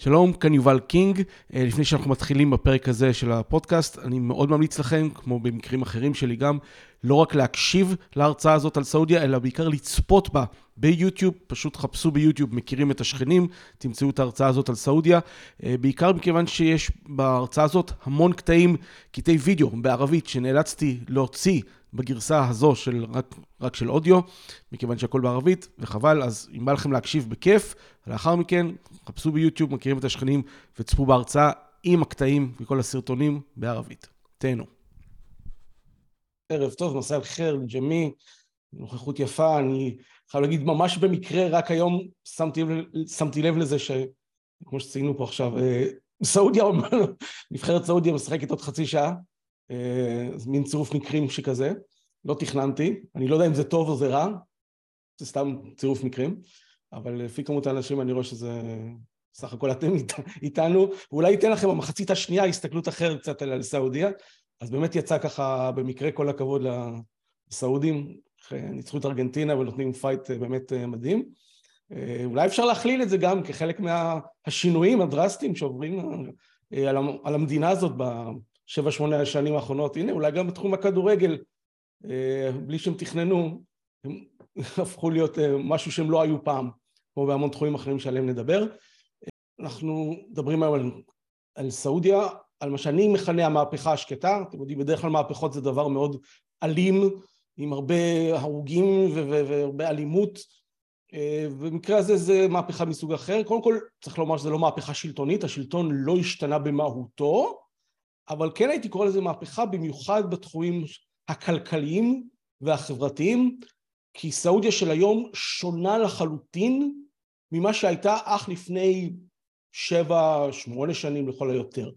שלום, כאן יובל קינג. אה, לפני שאנחנו מתחילים בפרק הזה של הפודקאסט, אני מאוד ממליץ לכם, כמו במקרים אחרים שלי גם, לא רק להקשיב להרצאה הזאת על סעודיה, אלא בעיקר לצפות בה ביוטיוב. פשוט חפשו ביוטיוב, מכירים את השכנים, תמצאו את ההרצאה הזאת על סעודיה. אה, בעיקר מכיוון שיש בהרצאה הזאת המון קטעים, קטעי וידאו בערבית, שנאלצתי להוציא בגרסה הזו של רק, רק של אודיו, מכיוון שהכל בערבית, וחבל, אז אם בא לכם להקשיב בכיף, לאחר מכן, חפשו ביוטיוב, מכירים את השכנים, וצפו בהרצאה עם הקטעים וכל הסרטונים בערבית. תהנו. ערב טוב, מסע אל-חיר, ג'מי, נוכחות יפה, אני חייב להגיד, ממש במקרה, רק היום שמתי, שמתי לב לזה ש... כמו שציינו פה עכשיו, אה, סעודיה, נבחרת סעודיה משחקת עוד חצי שעה, מין צירוף מקרים שכזה, לא תכננתי, אני לא יודע אם זה טוב או זה רע, זה סתם צירוף מקרים, אבל לפי כמות האנשים אני רואה שזה סך הכל אתם איתנו, ואולי ייתן לכם במחצית השנייה הסתכלות אחרת קצת על סעודיה, אז באמת יצא ככה במקרה כל הכבוד לסעודים, ניצחו את ארגנטינה ונותנים fight אה, באמת אה, מדהים. אולי אפשר להכליל את זה גם כחלק מהשינויים הדרסטיים שעוברים על המדינה הזאת שבע שמונה השנים האחרונות, הנה אולי גם בתחום הכדורגל, אה, בלי שהם תכננו, הם הפכו להיות אה, משהו שהם לא היו פעם, כמו בהמון תחומים אחרים שעליהם נדבר. אנחנו מדברים היום על, על סעודיה, על מה שאני מכנה המהפכה השקטה, אתם יודעים בדרך כלל מהפכות זה דבר מאוד אלים, עם הרבה הרוגים והרבה אלימות, אה, במקרה הזה זה מהפכה מסוג אחר, קודם כל צריך לומר שזה לא מהפכה שלטונית, השלטון לא השתנה במהותו, אבל כן הייתי קורא לזה מהפכה במיוחד בתחומים הכלכליים והחברתיים, כי סעודיה של היום שונה לחלוטין ממה שהייתה אך לפני שבע, שמונה שנים לכל היותר.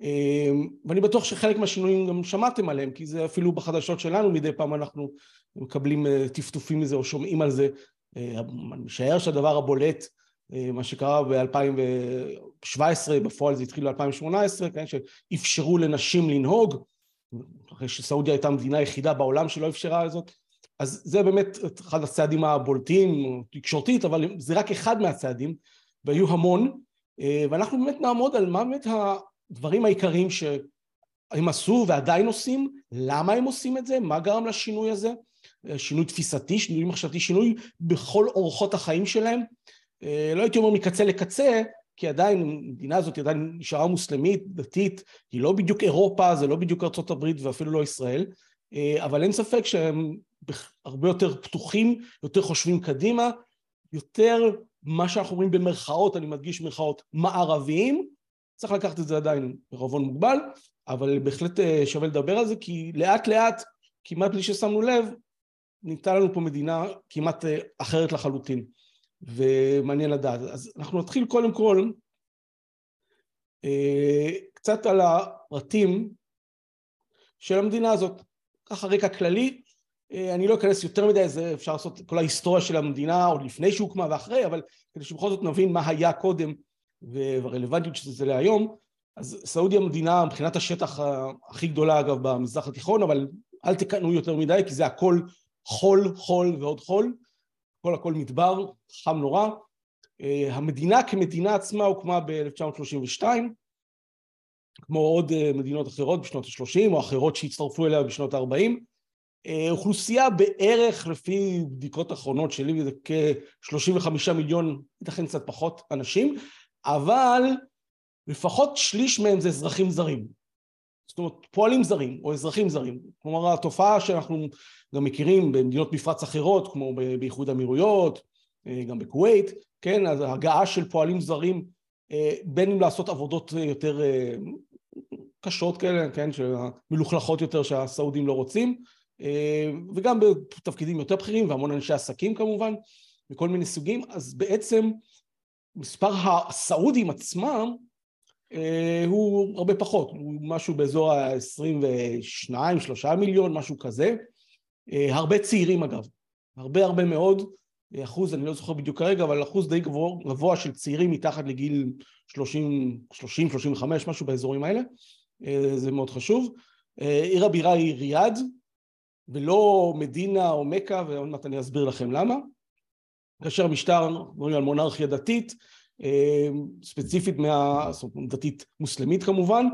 אמ, ואני בטוח שחלק מהשינויים גם שמעתם עליהם, כי זה אפילו בחדשות שלנו מדי פעם אנחנו מקבלים אה, טפטופים מזה או שומעים על זה. אה, אני משער שהדבר הבולט מה שקרה ב-2017, בפועל זה התחיל ב-2018, כן, שאפשרו לנשים לנהוג, אחרי שסעודיה הייתה המדינה היחידה בעולם שלא אפשרה זאת, אז זה באמת אחד הצעדים הבולטים, תקשורתית, אבל זה רק אחד מהצעדים, והיו המון, אה, ואנחנו באמת נעמוד על מה באמת הדברים העיקריים שהם עשו ועדיין עושים, למה הם עושים את זה, מה גרם לשינוי הזה, אה, שינוי תפיסתי, שינוי מחשבתי, שינוי בכל אורחות החיים שלהם, אה, לא הייתי אומר מקצה לקצה, כי עדיין המדינה הזאת עדיין נשארה מוסלמית, דתית, היא לא בדיוק אירופה, זה לא בדיוק ארה"ב ואפילו לא ישראל, אה, אבל אין ספק שהם הרבה יותר פתוחים, יותר חושבים קדימה, יותר מה שאנחנו אומרים במרכאות, אני מדגיש מרכאות, מערביים, צריך לקחת את זה עדיין בערבון מוגבל, אבל בהחלט אה, שווה לדבר על זה, כי לאט לאט, כמעט בלי ששמנו לב, ניתנה לנו פה מדינה כמעט אחרת לחלוטין. ומעניין לדעת. אז אנחנו נתחיל קודם כל אה, קצת על הפרטים של המדינה הזאת. ככה רקע כללי, אה, אני לא אכנס יותר מדי, זה אפשר לעשות כל ההיסטוריה של המדינה עוד לפני שהוקמה ואחרי, אבל כדי שבכל זאת נבין מה היה קודם והרלוונטיות של זה להיום, אז סעודיה מדינה מבחינת השטח הכי גדולה אגב במזרח התיכון, אבל אל תקנו יותר מדי כי זה הכל חול, חול ועוד חול, הכל הכל מדבר, חם נורא. אה, המדינה כמדינה עצמה הוקמה ב-1932, כמו עוד אה, מדינות אחרות בשנות ה-30 או אחרות שהצטרפו אליה בשנות ה-40. אה, אוכלוסייה בערך, לפי בדיקות אחרונות שלי, זה כ-35 מיליון, ייתכן קצת פחות אנשים, אבל לפחות שליש מהם זה אזרחים זרים. זאת אומרת, פועלים זרים או אזרחים זרים. כלומר, התופעה שאנחנו גם מכירים במדינות מפרץ אחרות, כמו באיחוד האמירויות, אה, גם בכווית, כן, אז הגעה של פועלים זרים, אה, בין אם לעשות עבודות יותר אה, קשות כאלה, כן, מלוכלכות יותר שהסעודים לא רוצים, וגם בתפקידים יותר בכירים, והמון אנשי עסקים כמובן, מכל מיני סוגים, אז בעצם מספר הסעודים עצמם הוא הרבה פחות, הוא משהו באזור ה-22-3 מיליון, משהו כזה, אה, הרבה צעירים אגב, הרבה הרבה מאוד, אה, אחוז, אני לא זוכר בדיוק כרגע, אבל אחוז די גבוה, גבוה של צעירים מתחת לגיל 30, 30, 35, משהו באזורים האלה, אה, זה מאוד חשוב. עיר הבירה היא ריאד, ולא מדינה או מכה, ועוד מעט אני אסביר לכם למה. כאשר המשטר, מדברים על מונרכיה דתית, ספציפית מה... זאת אומרת, דתית מוסלמית כמובן,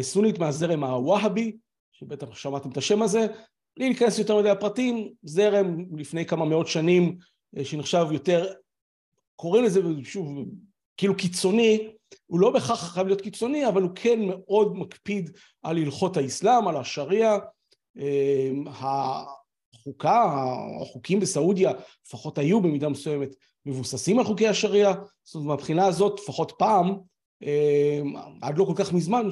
סונית מהזרם הווהאבי, שבטח שמעתם את השם הזה, בלי להיכנס יותר מדי לפרטים, זרם לפני כמה מאות שנים שנחשב יותר, קוראים לזה שוב כאילו קיצוני, הוא לא בהכרח חייב להיות קיצוני, אבל הוא כן מאוד מקפיד על הלכות האסלאם, על השריעה. אמ, החוקה, החוקים בסעודיה, לפחות היו במידה מסוימת מבוססים על חוקי השריעה, זאת אומרת מהבחינה הזאת, לפחות פעם, אמ, עד לא כל כך מזמן,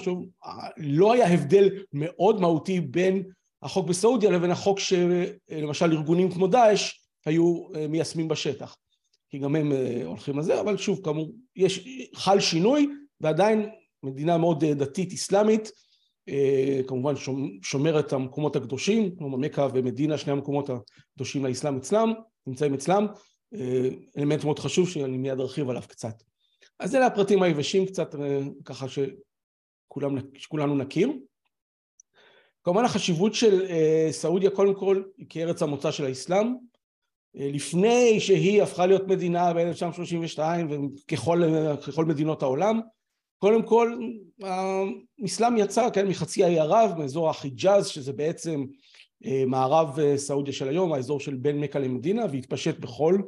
לא היה הבדל מאוד מהותי בין החוק בסעודיה לבין החוק שלמשל ארגונים כמו דאעש היו אה, מיישמים בשטח. כי גם הם אה, הולכים לזה, אבל שוב, כאמור, יש, חל שינוי, ועדיין מדינה מאוד אה, דתית אסלאמית, כמובן שומרת את המקומות הקדושים, כמו מכה ומדינה, שני המקומות הקדושים לאסלאם אצלם, נמצאים אצלם, אלמנט מאוד חשוב שאני מיד ארחיב עליו קצת. אז אלה הפרטים היבשים קצת, ככה שכולם, שכולנו נכיר. כמובן החשיבות של סעודיה קודם כל היא כארץ המוצא של האסלאם, לפני שהיא הפכה להיות מדינה ב-1932 וככל מדינות העולם, קודם כל האסלאם יצא כן, מחצי האי ערב, מאזור החיג'אז שזה בעצם אה, מערב אה, סעודיה של היום, האזור של בין מכה למדינה והתפשט בכל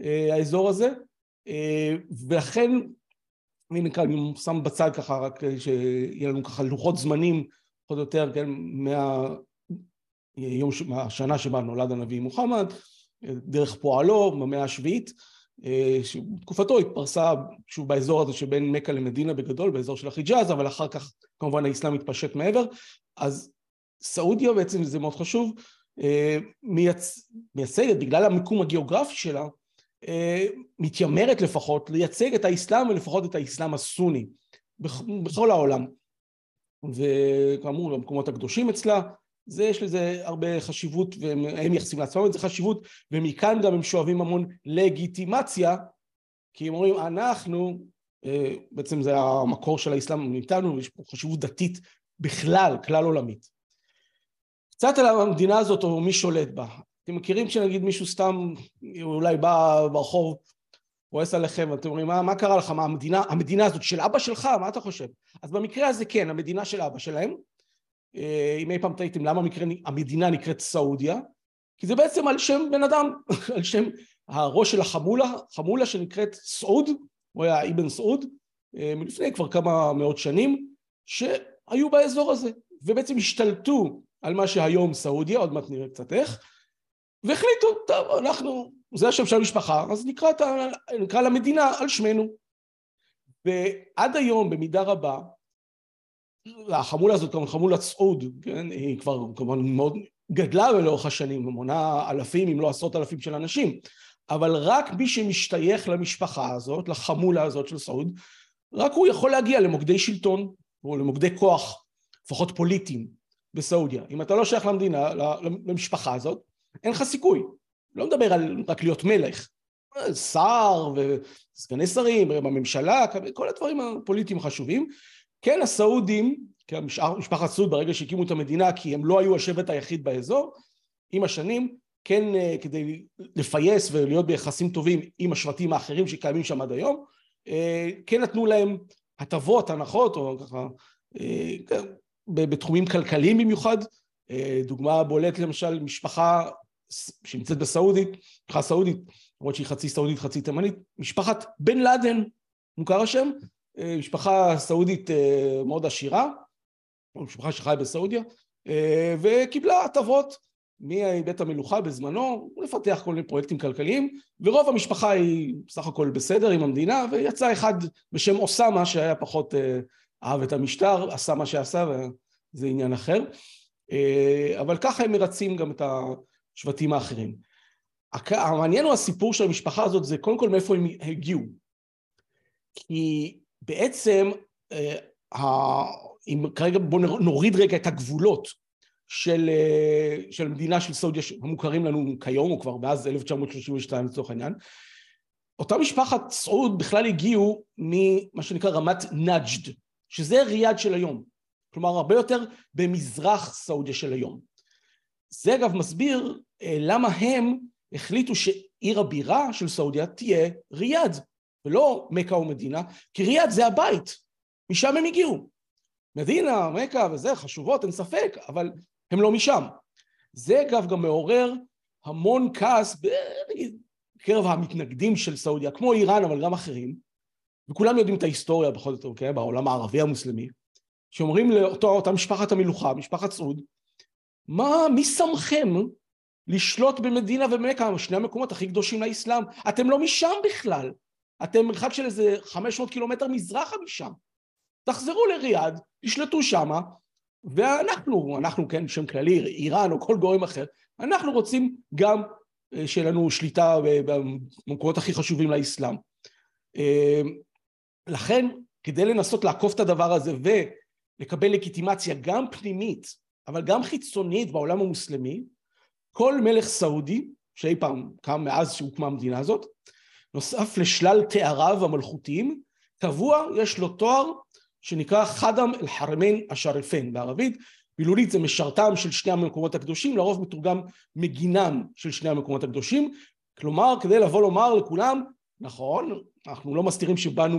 אה, האזור הזה. ולכן אני, אני שם בצד ככה רק שיהיה לנו ככה לוחות זמנים פחות או יותר כן, מהיום, מהשנה שבה נולד הנביא מוחמד דרך פועלו במאה השביעית, אה, שתקופתו התפרסה שוב באזור הזה שבין מכה למדינה בגדול, באזור של החיג'אז, אבל אחר כך כמובן האסלאם התפשט מעבר, אז סעודיה בעצם, זה מאוד חשוב, אה, מייצ... מייצגת, בגלל המיקום הגיאוגרפי שלה, אה, מתיימרת לפחות לייצג את האסלאם ולפחות את האסלאם הסוני בכל העולם. וכאמור, במקומות הקדושים אצלה, זה יש לזה הרבה חשיבות והם מייחסים לעצמם את זה חשיבות ומכאן גם הם שואבים המון לגיטימציה כי הם אומרים אנחנו אה, בעצם זה המקור של האסלאם מאיתנו ויש פה חשיבות דתית בכלל, כלל עולמית. קצת על המדינה הזאת או מי שולט בה. אתם מכירים שנגיד מישהו סתם אולי בא ברחוב כועס עליכם ואתם אומרים מה, מה קרה לך, מה המדינה, המדינה הזאת של אבא שלך, מה אתה חושב? אז במקרה הזה כן, המדינה של אבא שלהם אה, אם אי פעם טעיתם למה המקרה, המדינה נקראת סעודיה, כי זה בעצם על שם בן אדם, על שם הראש של החמולה, חמולה שנקראת סעוד, הוא היה אבן סעוד, אה, מלפני כבר כמה מאות שנים, שהיו באזור הזה, ובעצם השתלטו על מה שהיום סעודיה, עוד מעט נראה קצת איך, והחליטו, טוב, אנחנו, זה השם של המשפחה, אז נקרא, נקרא למדינה על שמנו. ועד היום, במידה רבה, החמולה הזאת, כמובן חמולת סעוד, כן, היא כבר כמובן מאוד גדלה לאורך השנים, מונה אלפים אם לא עשרות אלפים של אנשים, אבל רק מי שמשתייך למשפחה הזאת, לחמולה הזאת של סעוד, רק הוא יכול להגיע למוקדי שלטון או למוקדי כוח, לפחות פוליטיים, בסעודיה. אם אתה לא שייך למדינה, למשפחה הזאת, אין לך סיכוי. לא מדבר על רק להיות מלך, שר וסגני שרים בממשלה, כל הדברים הפוליטיים החשובים, כן הסעודים, כן, משפחת סעוד ברגע שהקימו את המדינה כי הם לא היו השבט היחיד באזור, עם השנים כן אה, כדי לפייס ולהיות ביחסים טובים עם השבטים האחרים שקיימים שם עד היום, אה, כן נתנו להם הטבות, הנחות, או ככה, אה, בתחומים כלכליים במיוחד, דוגמה בולטת למשל משפחה שנמצאת בסעודית, משפחה סעודית, למרות שהיא חצי סעודית חצי תימנית, משפחת בן לאדן, מוכר השם? אה, משפחה סעודית אה, מאוד עשירה, משפחה שחיה בסעודיה, אה, וקיבלה הטבות מבית המלוכה בזמנו, לפתח כל מיני פרויקטים כלכליים, ורוב המשפחה היא בסך הכל בסדר עם המדינה, ויצא אחד בשם אוסאמה שהיה פחות אהב את המשטר, עשה מה שעשה וזה עניין אחר, אבל ככה הם מרצים גם את השבטים האחרים. המעניין הוא הסיפור של המשפחה הזאת זה קודם כל מאיפה הם הגיעו. כי בעצם, אה, אם כרגע בואו נוריד רגע את הגבולות של, אה, של מדינה של סעודיה המוכרים לנו כיום, או כבר מאז 1932 לצורך העניין, אותה משפחת סעוד בכלל הגיעו ממה שנקרא רמת נג'ד, שזה ריאד של היום, כלומר הרבה יותר במזרח סעודיה של היום. זה אגב מסביר אה, למה הם החליטו שעיר הבירה של סעודיה תהיה ריאד, ולא מכה ומדינה, כי ריאד זה הבית, משם הם הגיעו. מדינה, מכה וזה, חשובות, אין ספק, אבל הם לא משם. זה אגב גם מעורר המון כעס בקרב המתנגדים של סעודיה, כמו איראן אבל גם אחרים, וכולם יודעים את ההיסטוריה בכל זאת, okay, בעולם הערבי המוסלמי, שאומרים לאותה משפחת המלוכה, משפחת סעוד, מה, מי שמכם לשלוט במדינה ומכה, שני המקומות הכי קדושים לאסלאם? אתם לא משם בכלל, אתם מרחק של איזה 500 קילומטר מזרחה משם. תחזרו לריאד, תשלטו שמה, ואנחנו, אנחנו כן, שם כללי, איראן או כל גורם אחר, אנחנו רוצים גם אה, שיהיה לנו שליטה במקומות הכי חשובים לאסלאם. לכן, כדי לנסות לעקוף את הדבר הזה ולקבל לגיטימציה גם פנימית, אבל גם חיצונית בעולם המוסלמי, כל מלך סעודי, שאי פעם קם מאז שהוקמה המדינה הזאת, נוסף לשלל תאריו המלכותיים, קבוע יש לו תואר שנקרא חדם אל-חרמין השריפין בערבית, מילולית זה משרתם של שני המקומות הקדושים, לרוב מתורגם מגינם של שני המקומות הקדושים, כלומר כדי לבוא לומר לכולם, נכון, אנחנו לא מסתירים שבאנו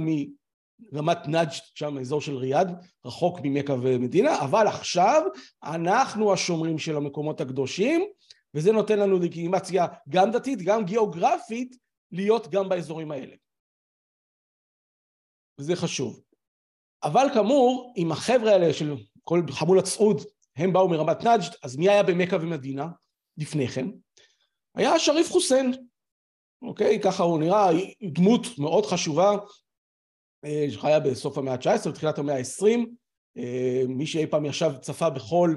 מרמת נאג' שם אזור של ריאד, רחוק ממכה ומדינה, אבל עכשיו אנחנו השומרים של המקומות הקדושים, וזה נותן לנו לגיטימציה גם דתית, גם גיאוגרפית, להיות גם באזורים האלה. וזה חשוב. אבל כאמור, אם החבר'ה האלה של כל חמולת סעוד, הם באו מרמת נג'ד, אז מי היה במכה ומדינה לפני כן? היה שריף חוסיין, אוקיי? ככה הוא נראה, דמות מאוד חשובה, אה, שחיה בסוף המאה ה-19, בתחילת המאה ה-20, אה, מי שאי פעם ישב צפה בכל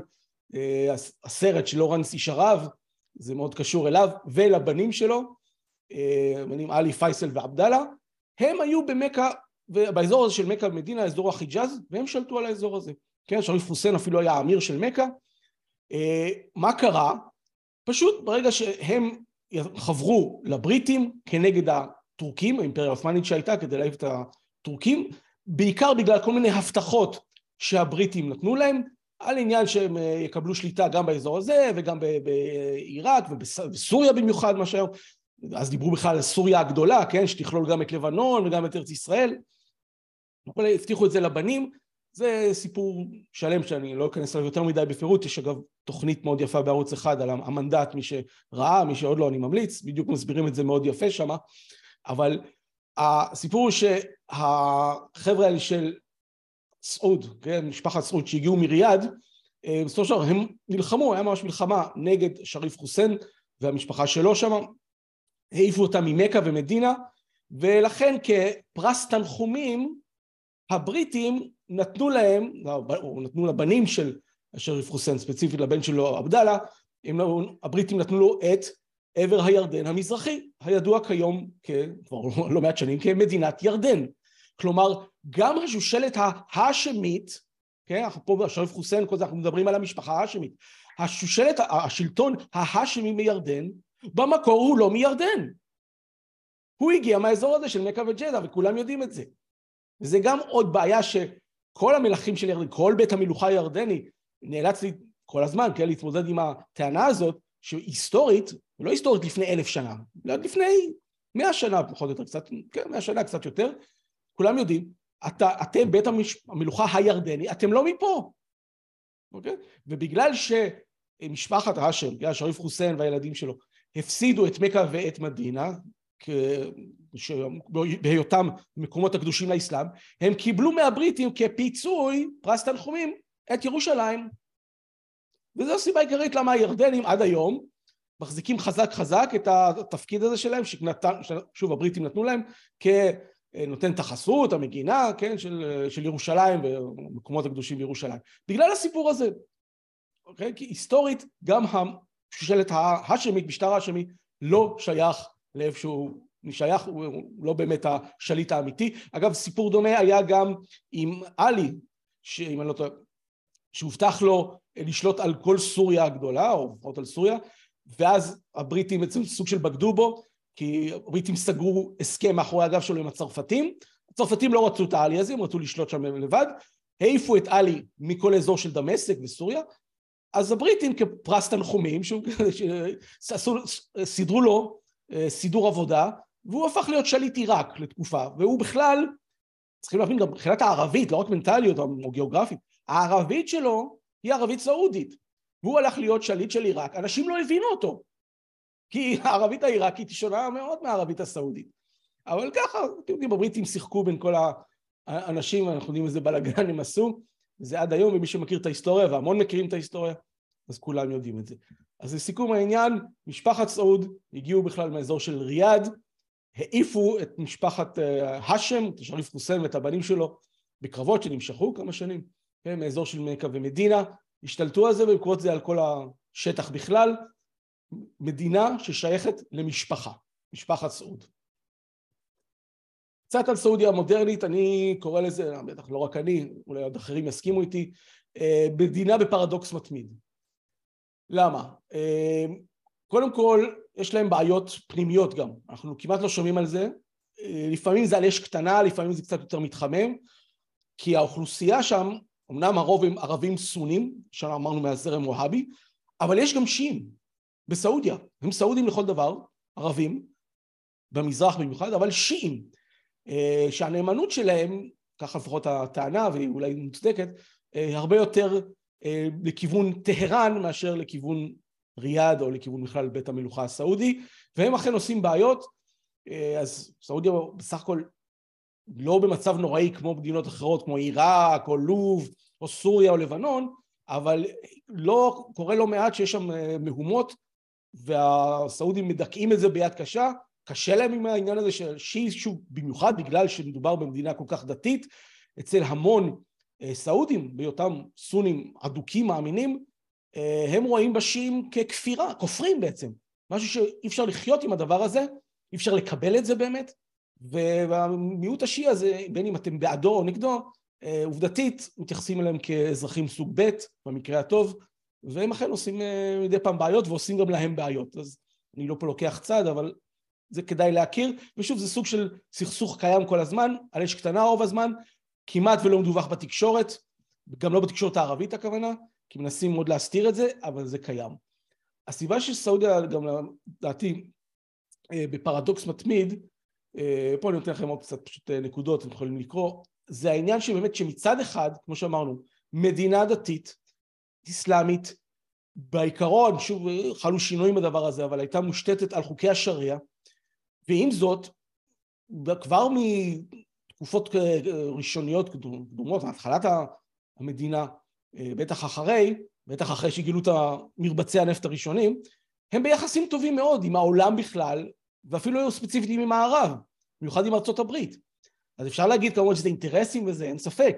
אה, הסרט של לורנס איש ערב, זה מאוד קשור אליו, ולבנים שלו, בנים עלי, פייסל ועבדאללה, הם היו במכה ובאזור הזה של מכה ומדינה, אזור החיג'אז, והם שלטו על האזור הזה. כן, שריף חוסיין אפילו היה האמיר של מכה. מה קרה? פשוט ברגע שהם חברו לבריטים כנגד הטורקים, האימפריה העות'מאנית שהייתה כדי להעיף את הטורקים, בעיקר בגלל כל מיני הבטחות שהבריטים נתנו להם, על עניין שהם אה, יקבלו שליטה גם באזור הזה וגם בעיראק ובסוריה במיוחד, מה שהיום, אז דיברו בכלל על סוריה הגדולה, כן, שתכלול גם את לבנון וגם את ארץ ישראל, הבטיחו את זה לבנים, זה סיפור שלם שאני לא אכנס אליו יותר מדי בפירוט, יש אגב תוכנית מאוד יפה בערוץ אחד על המנדט, מי שראה, מי שעוד לא אני ממליץ, בדיוק מסבירים את זה מאוד יפה שם, אבל הסיפור הוא שהחבר'ה האלה של סעוד, כן, משפחת סעוד שהגיעו מריאד, אה, בסופו של דבר הם נלחמו, היה ממש מלחמה נגד שריף חוסיין והמשפחה שלו שם, העיפו אותם ממכה ומדינה, ולכן כפרס תנחומים הבריטים נתנו להם, או נתנו לבנים של שריף חוסיין, ספציפית לבן שלו עבדאללה, הבריטים נתנו לו את עבר הירדן המזרחי, הידוע כיום, כבר לא מעט שנים, כמדינת ירדן. כלומר, גם השושלת ההאשמית, כן, אנחנו פה בשריף חוסיין, כל זה אנחנו מדברים על המשפחה ההאשמית, השושלת, השלטון ההאשמי מירדן, במקור הוא לא מירדן. הוא הגיע מהאזור הזה של מכה וג'דה, וכולם יודעים את זה. וזה גם עוד בעיה שכל המלכים של ירדן, כל בית המלוכה הירדני נאלץ לי כל הזמן, כן, להתמודד עם הטענה הזאת, שהיסטורית, לא היסטורית לפני אלף שנה, אלא לפני מאה שנה פחות או יותר, קצת, כן, מאה שנה קצת יותר, כולם יודעים, אתה, אתם בית המש, המלוכה הירדני, אתם לא מפה, אוקיי? ובגלל שמשפחת האשם, בגלל שריף חוסיין והילדים שלו, הפסידו את מכה ואת מדינה, בהיותם מקומות הקדושים לאסלאם, הם קיבלו מהבריטים כפיצוי, פרס תנחומים, את ירושלים. וזו הסיבה העיקרית למה הירדנים עד היום מחזיקים חזק חזק את התפקיד הזה שלהם, שנתן, שוב הבריטים נתנו להם, כנותן את החסות, המגינה, כן, של, של ירושלים ומקומות הקדושים בירושלים. בגלל הסיפור הזה, אוקיי? כי היסטורית גם השושלת ההאשמית, משטר ההאשמי, לא שייך לאיפשהו שייך, הוא לא באמת השליט האמיתי. אגב, סיפור דומה היה גם עם עלי, שאם אני לא טועה, שהובטח לו לשלוט על כל סוריה הגדולה, או לפחות על סוריה, ואז הבריטים בעצם סוג של בגדו בו, כי הבריטים סגרו הסכם מאחורי הגב שלו עם הצרפתים. הצרפתים לא רצו את העלי הזה, הם רצו לשלוט שם לבד, העיפו את עלי מכל אזור של דמשק וסוריה, אז הבריטים כפרס תנחומים, סידרו לו סידור עבודה והוא הפך להיות שליט עיראק לתקופה, והוא בכלל, צריכים להבין גם מבחינת הערבית, לא רק מנטליות או גיאוגרפית, הערבית שלו היא ערבית סעודית, והוא הלך להיות שליט של עיראק, אנשים לא הבינו אותו, כי הערבית העיראקית היא שונה מאוד מהערבית הסעודית. אבל ככה, אתם יודעים, הבריטים שיחקו בין כל האנשים, אנחנו יודעים איזה בלאגן הם עשו, זה עד היום, ומי שמכיר את ההיסטוריה, והמון מכירים את ההיסטוריה, אז כולם יודעים את זה. אז לסיכום העניין, משפחת סעוד הגיעו בכלל מהאזור של ריאד, העיפו את משפחת אה, האשם, את שריף חוסיין ואת הבנים שלו, בקרבות שנמשכו כמה שנים, כן, מאזור של מכה ומדינה, השתלטו על זה ובעקבות זה על כל השטח בכלל, מדינה ששייכת למשפחה, משפחת סעוד. קצת על סעודיה המודרנית, אני קורא לזה, בטח לא רק אני, אולי עוד אחרים יסכימו איתי, אה, מדינה בפרדוקס מתמיד. למה? אה, קודם כל, יש להם בעיות פנימיות גם, אנחנו כמעט לא שומעים על זה, אה, לפעמים זה על אש קטנה, לפעמים זה קצת יותר מתחמם, כי האוכלוסייה שם, אמנם הרוב הם ערבים סונים, שאמרנו מהזרם ווהאבי, אבל יש גם שיעים בסעודיה, הם סעודים לכל דבר, ערבים, במזרח במיוחד, אבל שיעים. אה, שהנאמנות שלהם, ככה לפחות הטענה והיא אולי מוצדקת, אה, הרבה יותר לכיוון טהרן מאשר לכיוון ריאד או לכיוון בכלל בית המלוכה הסעודי והם אכן עושים בעיות. אז סעודיה בסך הכל לא במצב נוראי כמו מדינות אחרות כמו עיראק או לוב או סוריה או לבנון אבל לא, קורה לא מעט שיש שם מהומות והסעודים מדכאים את זה ביד קשה. קשה להם עם העניין הזה של שיעי, שוב, במיוחד בגלל שמדובר במדינה כל כך דתית, אצל המון אה, סעודים, בהיותם סונים אדוקים מאמינים, אה, הם רואים בשיעים ככפירה, כופרים בעצם, משהו שאי אפשר לחיות עם הדבר הזה, אי אפשר לקבל את זה באמת, והמיעוט השיעי הזה, בין אם אתם בעדו או נגדו, אה, עובדתית מתייחסים אליהם כאזרחים סוג ב' במקרה הטוב, והם אכן עושים מדי פעם בעיות ועושים גם להם בעיות, אז אני לא פה לוקח צד, אבל זה כדאי להכיר, ושוב זה סוג של סכסוך קיים כל הזמן, על אש קטנה רוב הזמן, כמעט ולא מדווח בתקשורת, גם לא בתקשורת הערבית הכוונה, כי מנסים מאוד להסתיר את זה, אבל זה קיים. הסיבה שסעודיה גם לדעתי אה, בפרדוקס מתמיד, אה, פה אני נותן לכם עוד קצת פשוט אה, נקודות, אתם יכולים לקרוא, זה העניין שבאמת שמצד אחד, כמו שאמרנו, מדינה דתית, אסלאמית, בעיקרון, שוב חלו שינויים בדבר הזה, אבל הייתה מושתתת על חוקי השריעה, ועם זאת, כבר מתקופות ראשוניות קדומות, מהתחלת המדינה, בטח אחרי, בטח אחרי שגילו את מרבצי הנפט הראשונים, הם ביחסים טובים מאוד עם העולם בכלל, ואפילו היו ספציפית עם הערב, במיוחד עם ארצות הברית. אז אפשר להגיד כמובן שזה אינטרסים וזה, אין ספק,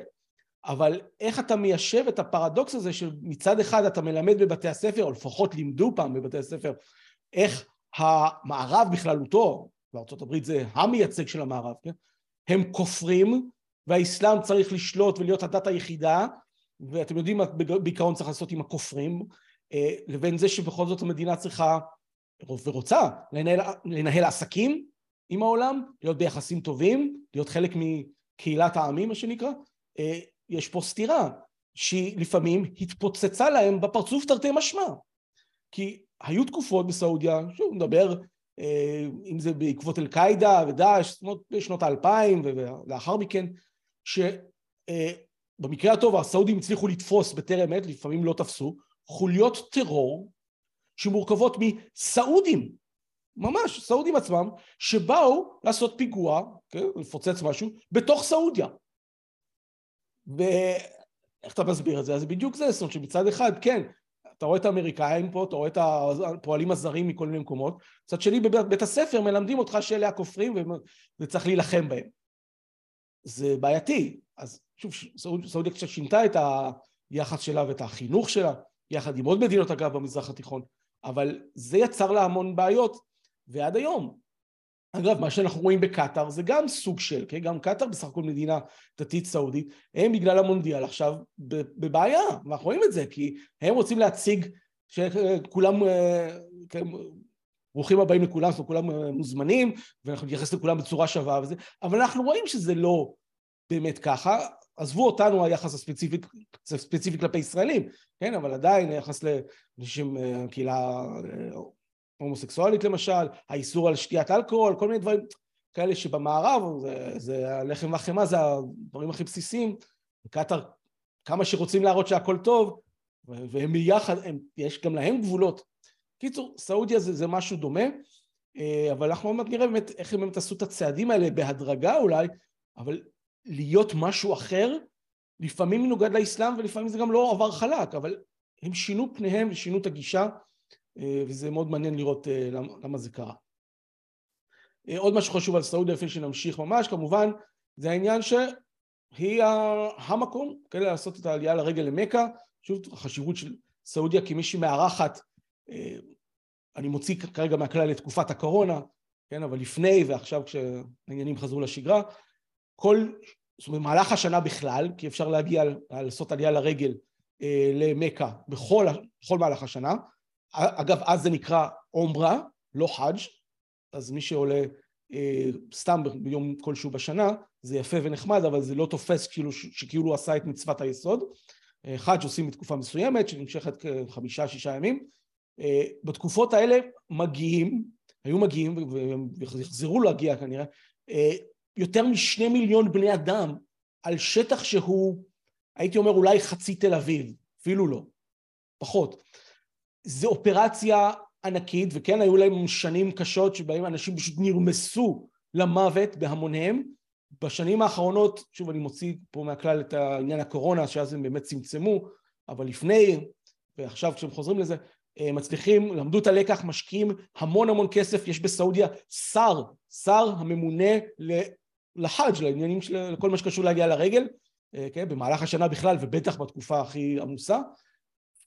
אבל איך אתה מיישב את הפרדוקס הזה שמצד אחד אתה מלמד בבתי הספר, או לפחות לימדו פעם בבתי הספר, איך המערב בכללותו, בארצות הברית זה המייצג של המערב, כן? הם כופרים והאסלאם צריך לשלוט ולהיות הדת היחידה ואתם יודעים מה בעיקרון צריך לעשות עם הכופרים אה, לבין זה שבכל זאת המדינה צריכה ורוצה לנהל, לנהל עסקים עם העולם, להיות ביחסים טובים, להיות חלק מקהילת העמים מה שנקרא, אה, יש פה סתירה שהיא לפעמים התפוצצה להם בפרצוף תרתי משמע. כי היו תקופות בסעודיה, שוב נדבר אם זה בעקבות אל-קאעידה ודאעש, בשנות האלפיים ולאחר מכן, שבמקרה הטוב הסעודים הצליחו לתפוס בטרם עת, לפעמים לא תפסו, חוליות טרור שמורכבות מסעודים, ממש סעודים עצמם, שבאו לעשות פיגוע, כן, לפוצץ משהו, בתוך סעודיה. ואיך אתה מסביר את זה? אז בדיוק זה, זאת אומרת שמצד אחד, כן, אתה רואה את האמריקאים פה, אתה רואה את הפועלים הזרים מכל מיני מקומות, מצד שני בבית הספר מלמדים אותך שאלה הכופרים וצריך להילחם בהם. זה בעייתי. אז שוב, סעודיה קצת שינתה את היחס שלה ואת החינוך שלה, יחד עם עוד מדינות אגב במזרח התיכון, אבל זה יצר לה המון בעיות, ועד היום אגב, מה שאנחנו רואים בקטאר זה גם סוג של, כן? גם קטאר בסך הכל מדינה דתית סעודית, הם בגלל המונדיאל עכשיו בבעיה, ואנחנו רואים את זה, כי הם רוצים להציג שכולם, אה, כן, ברוכים הבאים לכולם, זאת אומרת, כולם אה, מוזמנים, ואנחנו נתייחס לכולם בצורה שווה וזה, אבל אנחנו רואים שזה לא באמת ככה, עזבו אותנו היחס הספציפי, הספציפי כלפי ישראלים, כן, אבל עדיין היחס לאנשים, אה, קהילה הומוסקסואלית למשל, האיסור על שתיית אלכוהול, כל מיני דברים, כאלה שבמערב, זה, זה הלחם והחמאה, זה הדברים הכי בסיסיים. קטאר, כמה שרוצים להראות שהכל טוב, והם ביחד, הם, יש גם להם גבולות. קיצור, סעודיה זה, זה משהו דומה, אה, אבל אנחנו עוד מעט נראה באמת איך הם באמת עשו את הצעדים האלה בהדרגה אולי, אבל להיות משהו אחר, לפעמים מנוגד לאסלאם ולפעמים זה גם לא עבר חלק, אבל הם שינו פניהם ושינו את הגישה, וזה מאוד מעניין לראות אה, למה, זה קרה. עוד משהו חשוב על סעודיה לפני שנמשיך ממש, כמובן, זה העניין שהיא המקום, כן, לעשות את העלייה לרגל למכה, שוב, החשיבות של סעודיה כמי שמארחת, אני מוציא כרגע מהכלל את תקופת הקורונה, כן, אבל לפני ועכשיו כשהעניינים חזרו לשגרה, כל, זאת אומרת, במהלך השנה בכלל, כי אפשר להגיע, לעשות עלייה לרגל אה, למכה בכל, בכל מהלך השנה, אגב, אז זה נקרא עומרה, לא חאג', אז מי שעולה אה, סתם ביום כלשהו בשנה, זה יפה ונחמד, אבל זה לא תופס כאילו, שכאילו הוא עשה את מצוות היסוד. אה, חאג' עושים בתקופה מסוימת, שנמשכת כחמישה-שישה ימים. אה, בתקופות האלה מגיעים, היו מגיעים ויחזרו להגיע כנראה, אה, יותר משני מיליון בני אדם על שטח שהוא, הייתי אומר אולי חצי תל אביב, אפילו לא, פחות. זו אופרציה ענקית, וכן היו להם שנים קשות שבהם אנשים פשוט נרמסו למוות בהמוניהם. בשנים האחרונות, שוב אני מוציא פה מהכלל את העניין הקורונה, שאז הם באמת צמצמו, אבל לפני, ועכשיו כשהם חוזרים לזה, אה, מצליחים, למדו את הלקח, משקיעים המון המון כסף, יש בסעודיה שר, שר הממונה לחאג' לעניינים של כל מה שקשור להגיע לרגל, אה, כן, במהלך השנה בכלל ובטח בתקופה הכי עמוסה,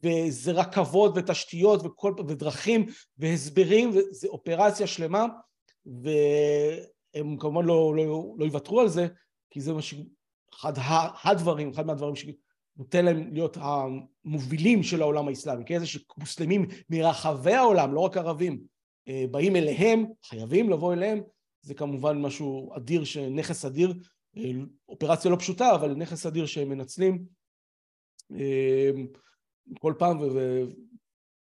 וזה רכבות ותשתיות וכל, ודרכים והסברים, וזה אופרציה שלמה, והם כמובן לא, לא, לא יוותרו על זה, כי זה מה ש... אחד הדברים, אחד מהדברים נותן להם להיות המובילים של העולם האסלאמי, כן? זה שמוסלמים מרחבי העולם, לא רק ערבים, אה, באים אליהם, חייבים לבוא אליהם, זה כמובן משהו אדיר, נכס אדיר, אה, אופרציה לא פשוטה, אבל נכס אדיר שהם מנצלים אה, כל פעם,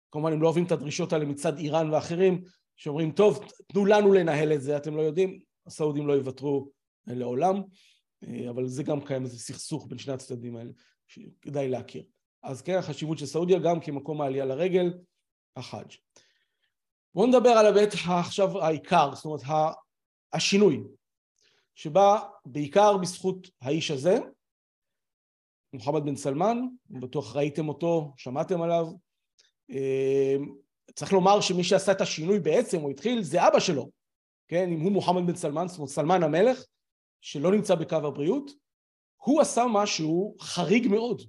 וכמובן הם לא אוהבים את הדרישות האלה מצד איראן ואחרים, שאומרים, טוב, תנו לנו לנהל את זה, אתם לא יודעים, הסעודים לא יוותרו לעולם, אבל זה גם קיים איזה סכסוך בין שני הצדדים האלה. שכדאי להכיר. אז כן, החשיבות של סעודיה גם כמקום העלייה לרגל, החאג'. בואו נדבר על הבית עכשיו העיקר, זאת אומרת השינוי, שבא בעיקר בזכות האיש הזה, מוחמד בן סלמן, בטוח ראיתם אותו, שמעתם עליו. אמ, צריך לומר שמי שעשה את השינוי בעצם, הוא התחיל, זה אבא שלו, כן, אם הוא מוחמד בן סלמן, זאת אומרת סלמן המלך, שלא נמצא בקו הבריאות, הוא עשה משהו חריג מאוד.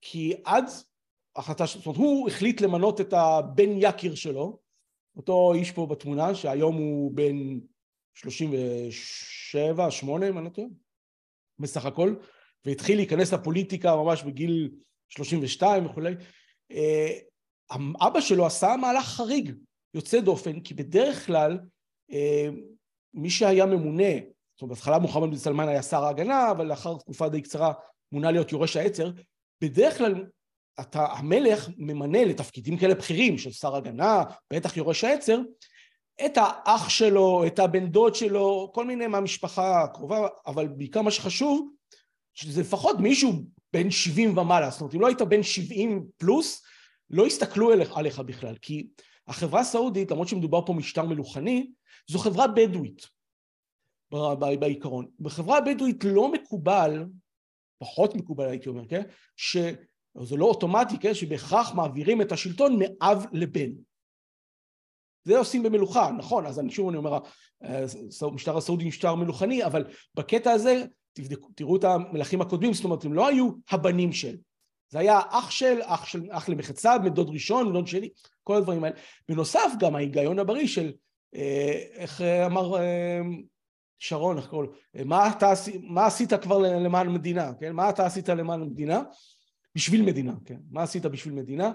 כי עד החלטה, זאת אומרת, הוא החליט למנות את הבן יקיר שלו, אותו איש פה בתמונה, שהיום הוא בן 37, 8, אם אני לא טועה, בסך הכל, והתחיל להיכנס לפוליטיקה ממש בגיל 32 וכולי. אה, אבא שלו עשה מהלך חריג, יוצא דופן, כי בדרך כלל אה, מי שהיה ממונה זאת אומרת, בהתחלה מוחמד בן סלמן היה שר ההגנה, אבל לאחר תקופה די קצרה מונה להיות יורש העצר. בדרך כלל אתה, המלך ממנה לתפקידים כאלה בכירים של שר הגנה, בטח יורש העצר, את האח שלו, את הבן דוד שלו, כל מיני מהמשפחה הקרובה, אבל בעיקר מה שחשוב, שזה לפחות מישהו בן 70 ומעלה, זאת אומרת, אם לא היית בן 70 פלוס, לא יסתכלו עליך, עליך בכלל, כי החברה הסעודית, למרות שמדובר פה משטר מלוכני, זו חברה בדואית. בעיקרון. בחברה הבדואית לא מקובל, פחות מקובל הייתי אומר, כן? שזה לא אוטומטי, כן? שבהכרח מעבירים את השלטון מאב לבן. זה עושים במלוכה, נכון, אז אני שוב אני אומר, המשטר הסעודי משטר מלוכני, אבל בקטע הזה, תבדקו, תראו את המלכים הקודמים, זאת אומרת, הם לא היו הבנים של. זה היה אח של, אח של, אח למחצה, מדוד ראשון, מדוד שני, כל הדברים האלה. בנוסף, גם ההיגיון הבריא של, אה, איך אמר אה, שרון, איך קוראים לו, מה, מה עשית כבר למען המדינה, כן? מה אתה עשית למען המדינה? בשביל מדינה, כן? מה עשית בשביל מדינה?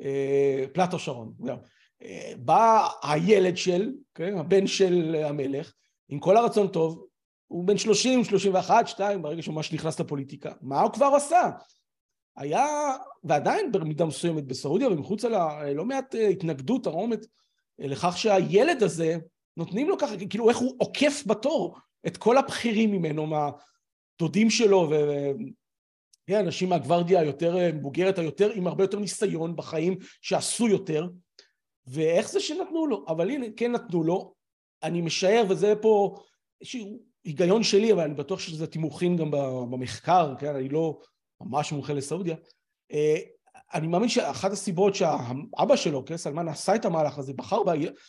אה, פלטו שרון, זהו. אה, בא הילד של, כן? הבן של המלך, עם כל הרצון טוב, הוא בן 30, 31, 2, ברגע שהוא ממש נכנס לפוליטיקה. מה הוא כבר עשה? היה, ועדיין במידה מסוימת בסעודיה ומחוצה לה, לא מעט אה, התנגדות, תרעומת, לכך שהילד הזה נותנים לו ככה, כאילו איך הוא עוקף בתור את כל הבכירים ממנו, מהדודים שלו, ו... כן, אנשים מהגוורדיה היותר מבוגרת, היותר, עם הרבה יותר ניסיון בחיים, שעשו יותר, ואיך זה שנתנו לו? אבל הנה, כן נתנו לו, אני משער, וזה פה איזשהו היגיון שלי, אבל אני בטוח שזה תימוכין גם במחקר, כן, אני לא ממש מומחה לסעודיה, אה, אני מאמין שאחת הסיבות שהאבא שלו, כן, סלמן עשה את המהלך הזה, בחר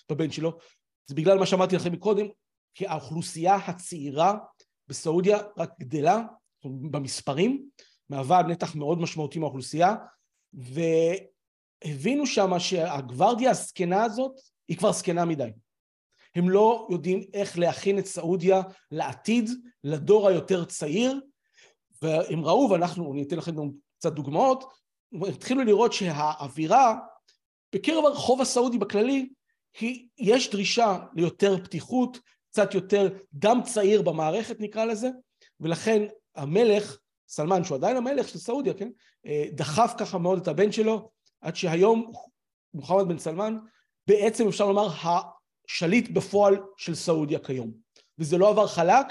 בבן שלו, זה בגלל מה שאמרתי לכם מקודם, כי האוכלוסייה הצעירה בסעודיה רק גדלה במספרים, מהווה נתח מאוד משמעותי מהאוכלוסייה, והבינו שם שהגוורדיה הזקנה הזאת היא כבר זקנה מדי. הם לא יודעים איך להכין את סעודיה לעתיד, לדור היותר צעיר, והם ראו, ואנחנו, אני אתן לכם גם קצת דוגמאות, התחילו לראות שהאווירה בקרב הרחוב הסעודי בכללי, היא, יש דרישה ליותר פתיחות, קצת יותר דם צעיר במערכת נקרא לזה, ולכן המלך, סלמן, שהוא עדיין המלך של סעודיה, כן, אה, דחף ככה מאוד את הבן שלו, עד שהיום מוחמד בן סלמן, בעצם אפשר לומר השליט בפועל של סעודיה כיום. וזה לא עבר חלק,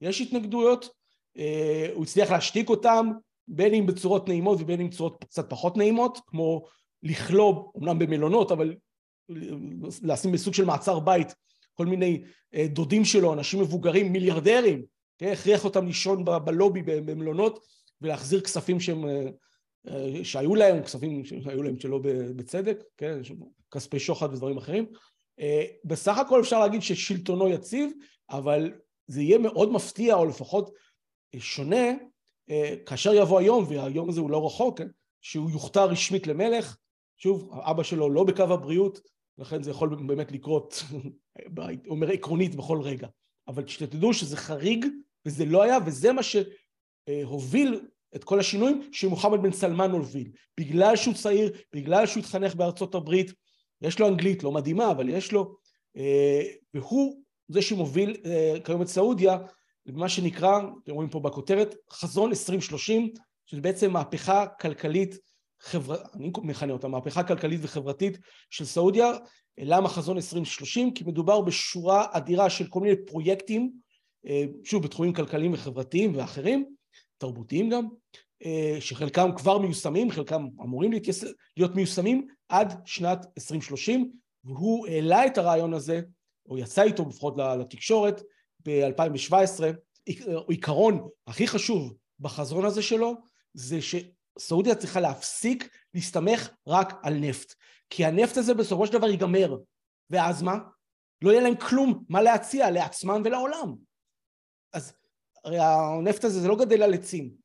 יש התנגדויות, אה, הוא הצליח להשתיק אותם, בין אם בצורות נעימות ובין אם בצורות קצת פחות נעימות, כמו לכלוא, אמנם במלונות, אבל לשים בסוג של מעצר בית כל מיני אה, דודים שלו, אנשים מבוגרים, מיליארדרים, כן? הכריח אותם לישון בלובי במלונות ולהחזיר כספים שהם, אה, אה, שהיו להם, כספים שהיו להם שלא בצדק, כן? כספי שוחד ודברים אחרים. בסך הכל אפשר להגיד ששלטונו יציב, אבל זה יהיה מאוד מפתיע, או לפחות שונה, כאשר יבוא היום, והיום הזה הוא לא רחוק, כן? שהוא יוכתר רשמית למלך, שוב, אבא שלו לא בקו הבריאות, לכן זה יכול באמת לקרות, אומר עקרונית בכל רגע. אבל שתדעו שזה חריג וזה לא היה, וזה מה שהוביל את כל השינויים שמוחמד בן סלמן הוביל. בגלל שהוא צעיר, בגלל שהוא התחנך בארצות הברית, יש לו אנגלית, לא מדהימה, אבל יש לו, אה, והוא זה שמוביל אה, כיום את סעודיה למה שנקרא, אתם רואים פה בכותרת, חזון 2030, שזה בעצם מהפכה כלכלית חבר... אני מכנה אותה מהפכה כלכלית וחברתית של סעודיה. למה חזון 2030? כי מדובר בשורה אדירה של כל מיני פרויקטים, אה, שוב, בתחומים כלכליים וחברתיים ואחרים, תרבותיים גם, שחלקם כבר מיושמים, חלקם אמורים להתייס... להיות מיושמים עד שנת 2030, והוא העלה את הרעיון הזה, או יצא איתו לפחות לתקשורת, ב-2017. עיקרון הכי חשוב בחזון הזה שלו, זה ש... סעודיה צריכה להפסיק להסתמך רק על נפט. כי הנפט הזה בסופו של דבר ייגמר. ואז מה? לא יהיה להם כלום מה להציע לעצמם ולעולם. אז הרי הנפט הזה זה לא גדל על עצים.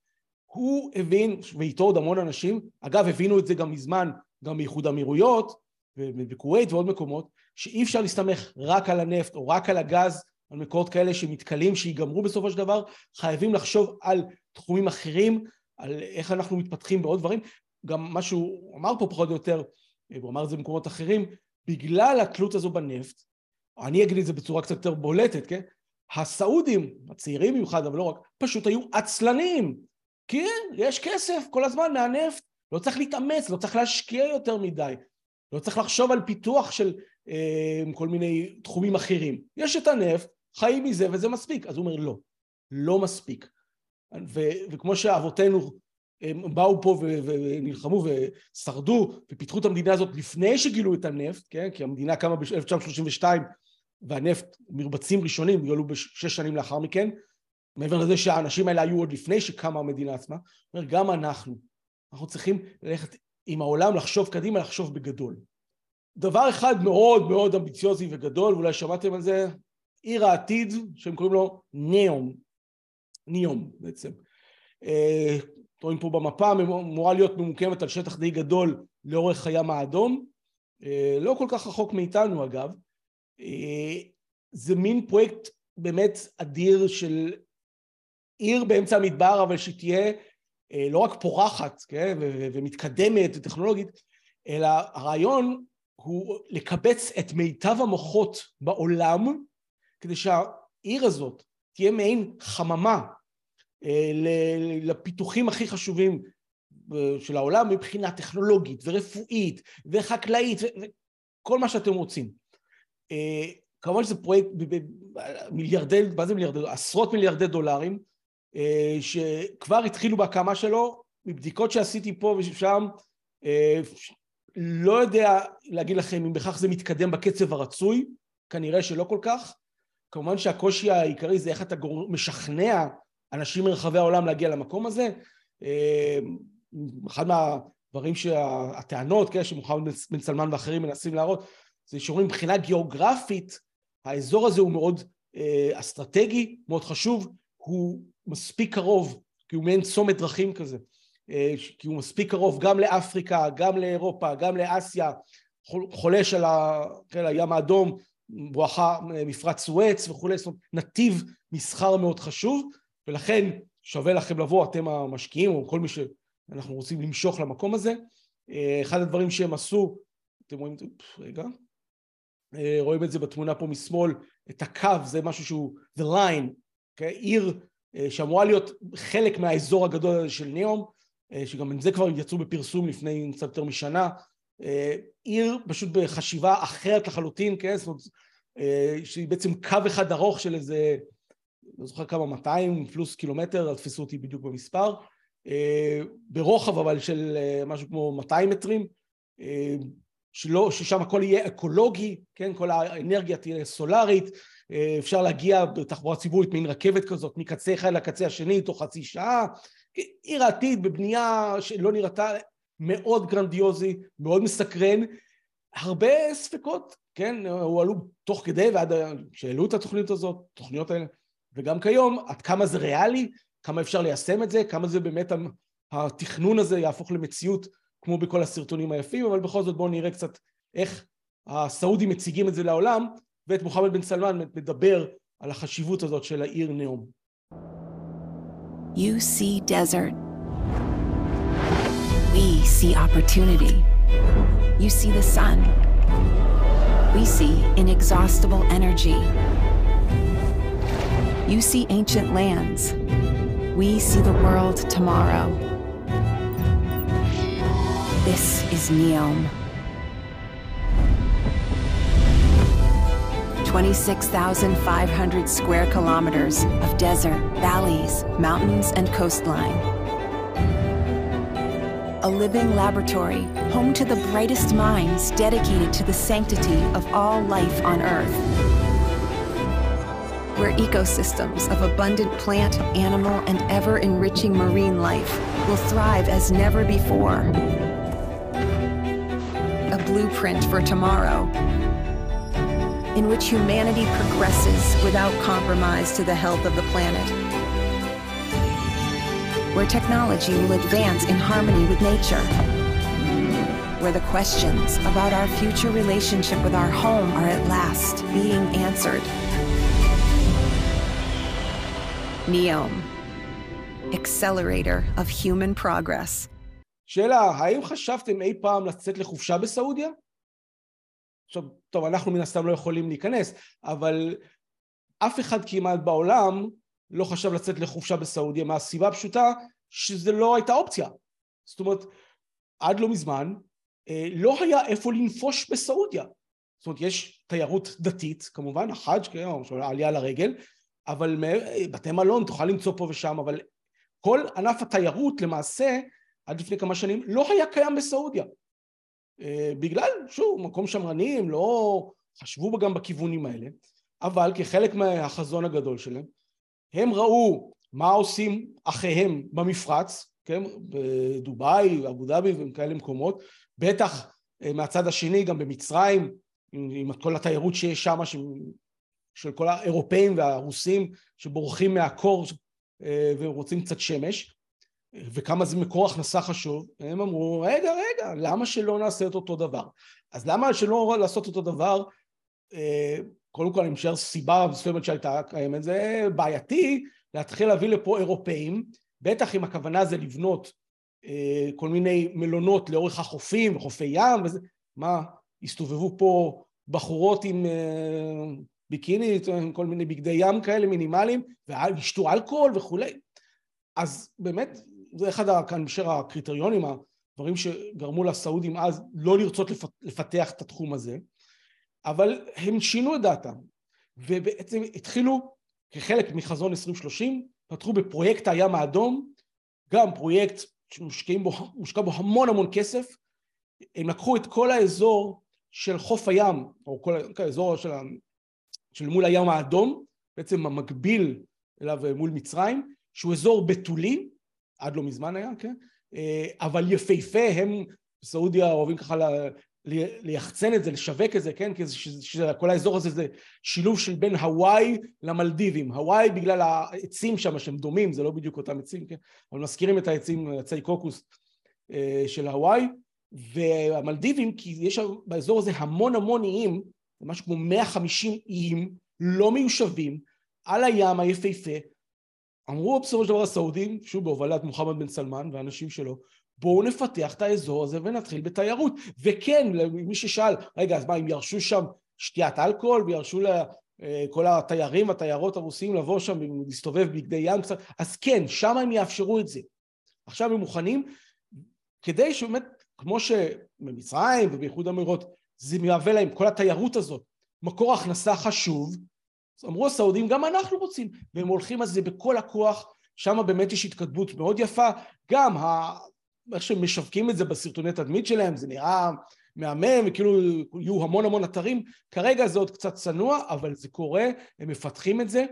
הוא הבין, ואיתו עוד המון אנשים, אגב הבינו את זה גם מזמן, גם באיחוד האמירויות ובכווית ועוד מקומות, שאי אפשר להסתמך רק על הנפט או רק על הגז, על מקורות כאלה שמתכלים, שיגמרו בסופו של דבר, חייבים לחשוב על תחומים אחרים על איך אנחנו מתפתחים בעוד דברים, גם מה שהוא אמר פה פחות או יותר, הוא אמר את זה במקומות אחרים, בגלל התלות הזו בנפט, אני אגיד את זה בצורה קצת יותר בולטת, כן? הסעודים, הצעירים במיוחד, אבל לא רק, פשוט היו עצלנים. כן, יש כסף כל הזמן מהנפט, לא צריך להתאמץ, לא צריך להשקיע יותר מדי, לא צריך לחשוב על פיתוח של אה, כל מיני תחומים אחרים. יש את הנפט, חיים מזה וזה מספיק. אז הוא אומר לא, לא מספיק. ו- וכמו שאבותינו הם באו פה ונלחמו ושרדו ופיתחו את המדינה הזאת לפני שגילו את הנפט, כן? כי המדינה קמה ב-1932 והנפט, מרבצים ראשונים, יעלו בשש שנים לאחר מכן, מעבר לזה שהאנשים האלה היו עוד לפני שקמה המדינה עצמה, אומר גם אנחנו, אנחנו צריכים ללכת עם העולם, לחשוב קדימה, לחשוב בגדול. דבר אחד מאוד מאוד אמביציוזי וגדול, ואולי שמעתם על זה, עיר העתיד, שהם קוראים לו ניאום, ניום בעצם. אה, רואים פה במפה, אמורה להיות ממוקמת על שטח די גדול לאורך הים האדום, אה, לא כל כך רחוק מאיתנו אגב. אה, זה מין פרויקט באמת אדיר של עיר באמצע המדבר, אבל שתהיה לא רק פורחת כן, ומתקדמת וטכנולוגית, אלא הרעיון הוא לקבץ את מיטב המוחות בעולם, כדי שהעיר הזאת תהיה מעין חממה אה, לפיתוחים הכי חשובים אה, של העולם מבחינה טכנולוגית ורפואית וחקלאית וכל מה שאתם רוצים. אה, כמובן שזה פרויקט במיליארדי, מה זה מיליארדי? עשרות מיליארדי דולרים, אה, שכבר התחילו בהקמה שלו, מבדיקות שעשיתי פה ושם, אה, לא יודע להגיד לכם אם בכך זה מתקדם בקצב הרצוי, כנראה שלא כל כך. כמובן שהקושי העיקרי זה איך אתה משכנע אנשים מרחבי העולם להגיע למקום הזה. אה, אחד מהדברים שהטענות, כן, שמוחמד בן סלמן ואחרים מנסים להראות, זה שאומרים מבחינה גיאוגרפית, האזור הזה הוא מאוד אה, אסטרטגי, מאוד חשוב, הוא מספיק קרוב, כי הוא מעין צומת דרכים כזה, אה, כי הוא מספיק קרוב גם לאפריקה, גם לאירופה, גם לאסיה, חולש על ה, כן, הים האדום, בואכה מפרץ סואץ וכולי, זאת אומרת נתיב מסחר מאוד חשוב, ולכן שווה לכם לבוא, אתם המשקיעים או כל מי שאנחנו רוצים למשוך למקום הזה. אה, אחד הדברים שהם עשו, אתם רואים, רגע, אה, רואים את זה בתמונה פה משמאל, את הקו, זה משהו שהוא the line, okay? אוקיי? עיר אה, שאמורה להיות חלק מהאזור הגדול הזה של ניאום, שגם את זה כבר יצאו בפרסום לפני קצת יותר משנה, עיר פשוט בחשיבה אחרת לחלוטין, כן? זאת אומרת, שהיא בעצם קו אחד ארוך של איזה לא זוכר כמה, 200 פלוס קילומטר, אל תפסו אותי בדיוק במספר, אה, ברוחב אבל של אה, משהו כמו 200 מטרים, אה, שלא, ששם הכל יהיה אקולוגי, כן, כל האנרגיה תהיה סולארית, אפשר להגיע בתחבורה ציבורית, מין רכבת כזאת, מקצה אחד לקצה השני תוך חצי שעה, עיר העתיד בבנייה שלא נראתה מאוד גרנדיוזי, מאוד מסקרן, הרבה ספקות, כן, הועלו תוך כדי ועד שהעלו את התוכנית הזאת, תוכניות האלה, וגם כיום, עד כמה זה ריאלי, כמה אפשר ליישם את זה, כמה זה באמת התכנון הזה יהפוך למציאות כמו בכל הסרטונים היפים, אבל בכל זאת בואו נראה קצת איך הסעודים מציגים את זה לעולם, ואת מוחמד בן סלמן מדבר על החשיבות הזאת של העיר נאום. You see desert. We see opportunity. You see the sun. We see inexhaustible energy. You see ancient lands. We see the world tomorrow. This is Neom. 26,500 square kilometers of desert, valleys, mountains, and coastline. A living laboratory, home to the brightest minds dedicated to the sanctity of all life on Earth where ecosystems of abundant plant, animal, and ever enriching marine life will thrive as never before. A blueprint for tomorrow, in which humanity progresses without compromise to the health of the planet. Where technology will advance in harmony with nature. Where the questions about our future relationship with our home are at last being answered. NEOM, Accelerator of Human Progress. שאלה, האם חשבתם אי פעם לצאת לחופשה בסעודיה? עכשיו, טוב, אנחנו מן הסתם לא יכולים להיכנס, אבל אף אחד כמעט בעולם לא חשב לצאת לחופשה בסעודיה מהסיבה הפשוטה שזה לא הייתה אופציה. זאת אומרת, עד לא מזמן אה, לא היה איפה לנפוש בסעודיה. זאת אומרת, יש תיירות דתית, כמובן, החאג', כן, העלייה לרגל, אבל בתי מלון תוכל למצוא פה ושם, אבל כל ענף התיירות למעשה עד לפני כמה שנים לא היה קיים בסעודיה. אה, בגלל, שוב, מקום שמרני, הם לא חשבו גם בכיוונים האלה, אבל כחלק מהחזון הגדול שלהם, הם ראו מה עושים אחיהם במפרץ, כן, בדובאי, אבו דאבי וכאלה מקומות, בטח אה, מהצד השני גם במצרים, עם כל התיירות שיש שם, של כל האירופאים והרוסים שבורחים מהקור אה, ורוצים קצת שמש, וכמה זה מקור הכנסה חשוב, הם אמרו, רגע, רגע, למה שלא נעשה את אותו דבר? אז למה שלא לעשות אותו דבר? אה, קודם כל אני משער סיבה מסוימת שהייתה קיימת, זה בעייתי להתחיל להביא לפה אירופאים, בטח אם הכוונה זה לבנות אה, כל מיני מלונות לאורך החופים, חופי ים וזה, מה, הסתובבו פה בחורות עם ביקיני, עם כל מיני בגדי ים כאלה מינימליים, וישתו אלכוהול וכולי. אז באמת, זה אחד, חושב, הקריטריונים, הדברים שגרמו לסעודים אז לא לרצות לפתח את התחום הזה, אבל הם שינו את דעתם. ובעצם התחילו כחלק מחזון 2030, פתחו בפרויקט הים האדום, גם פרויקט שמושקע בו המון המון כסף, הם לקחו את כל האזור של חוף הים, או כל, כל האזור של, של מול הים האדום, בעצם המקביל אליו מול מצרים, שהוא אזור בתולי, עד לא מזמן היה, כן? אה, אבל יפהפה, הם בסעודיה אוהבים ככה ליחצן את זה, לשווק את זה, כן? כי כל האזור הזה זה שילוב של בין הוואי למלדיבים. הוואי בגלל העצים שם שהם דומים, זה לא בדיוק אותם עצים, כן? אבל מזכירים את העצים, עצי קוקוס אה, של הוואי, והמלדיבים, כי יש באזור הזה המון המון איים, משהו כמו 150 איים לא מיושבים, על הים היפהפה. אמרו בסופו של דבר הסעודים, שוב בהובלת מוחמד בן סלמן והאנשים שלו, בואו נפתח את האזור הזה ונתחיל בתיירות. וכן, למי ששאל, רגע, אז מה, אם ירשו שם שתיית אלכוהול וירשו לכל אה, התיירים והתיירות הרוסים לבוא שם ולהסתובב בגדי ים קצת, אז כן, שם הם יאפשרו את זה. עכשיו הם מוכנים, כדי שבאמת, כמו שבמצרים ובאיחוד האמירות, זה מהווה להם, כל התיירות הזאת, מקור הכנסה חשוב, אז אמרו הסעודים, גם אנחנו רוצים, והם הולכים על זה בכל הכוח, שם באמת יש התקדמות מאוד יפה, גם איך שהם משווקים את זה בסרטוני תדמית שלהם, זה נראה מהמם, וכאילו יהיו המון המון אתרים, כרגע זה עוד קצת צנוע, אבל זה קורה, הם מפתחים את זה,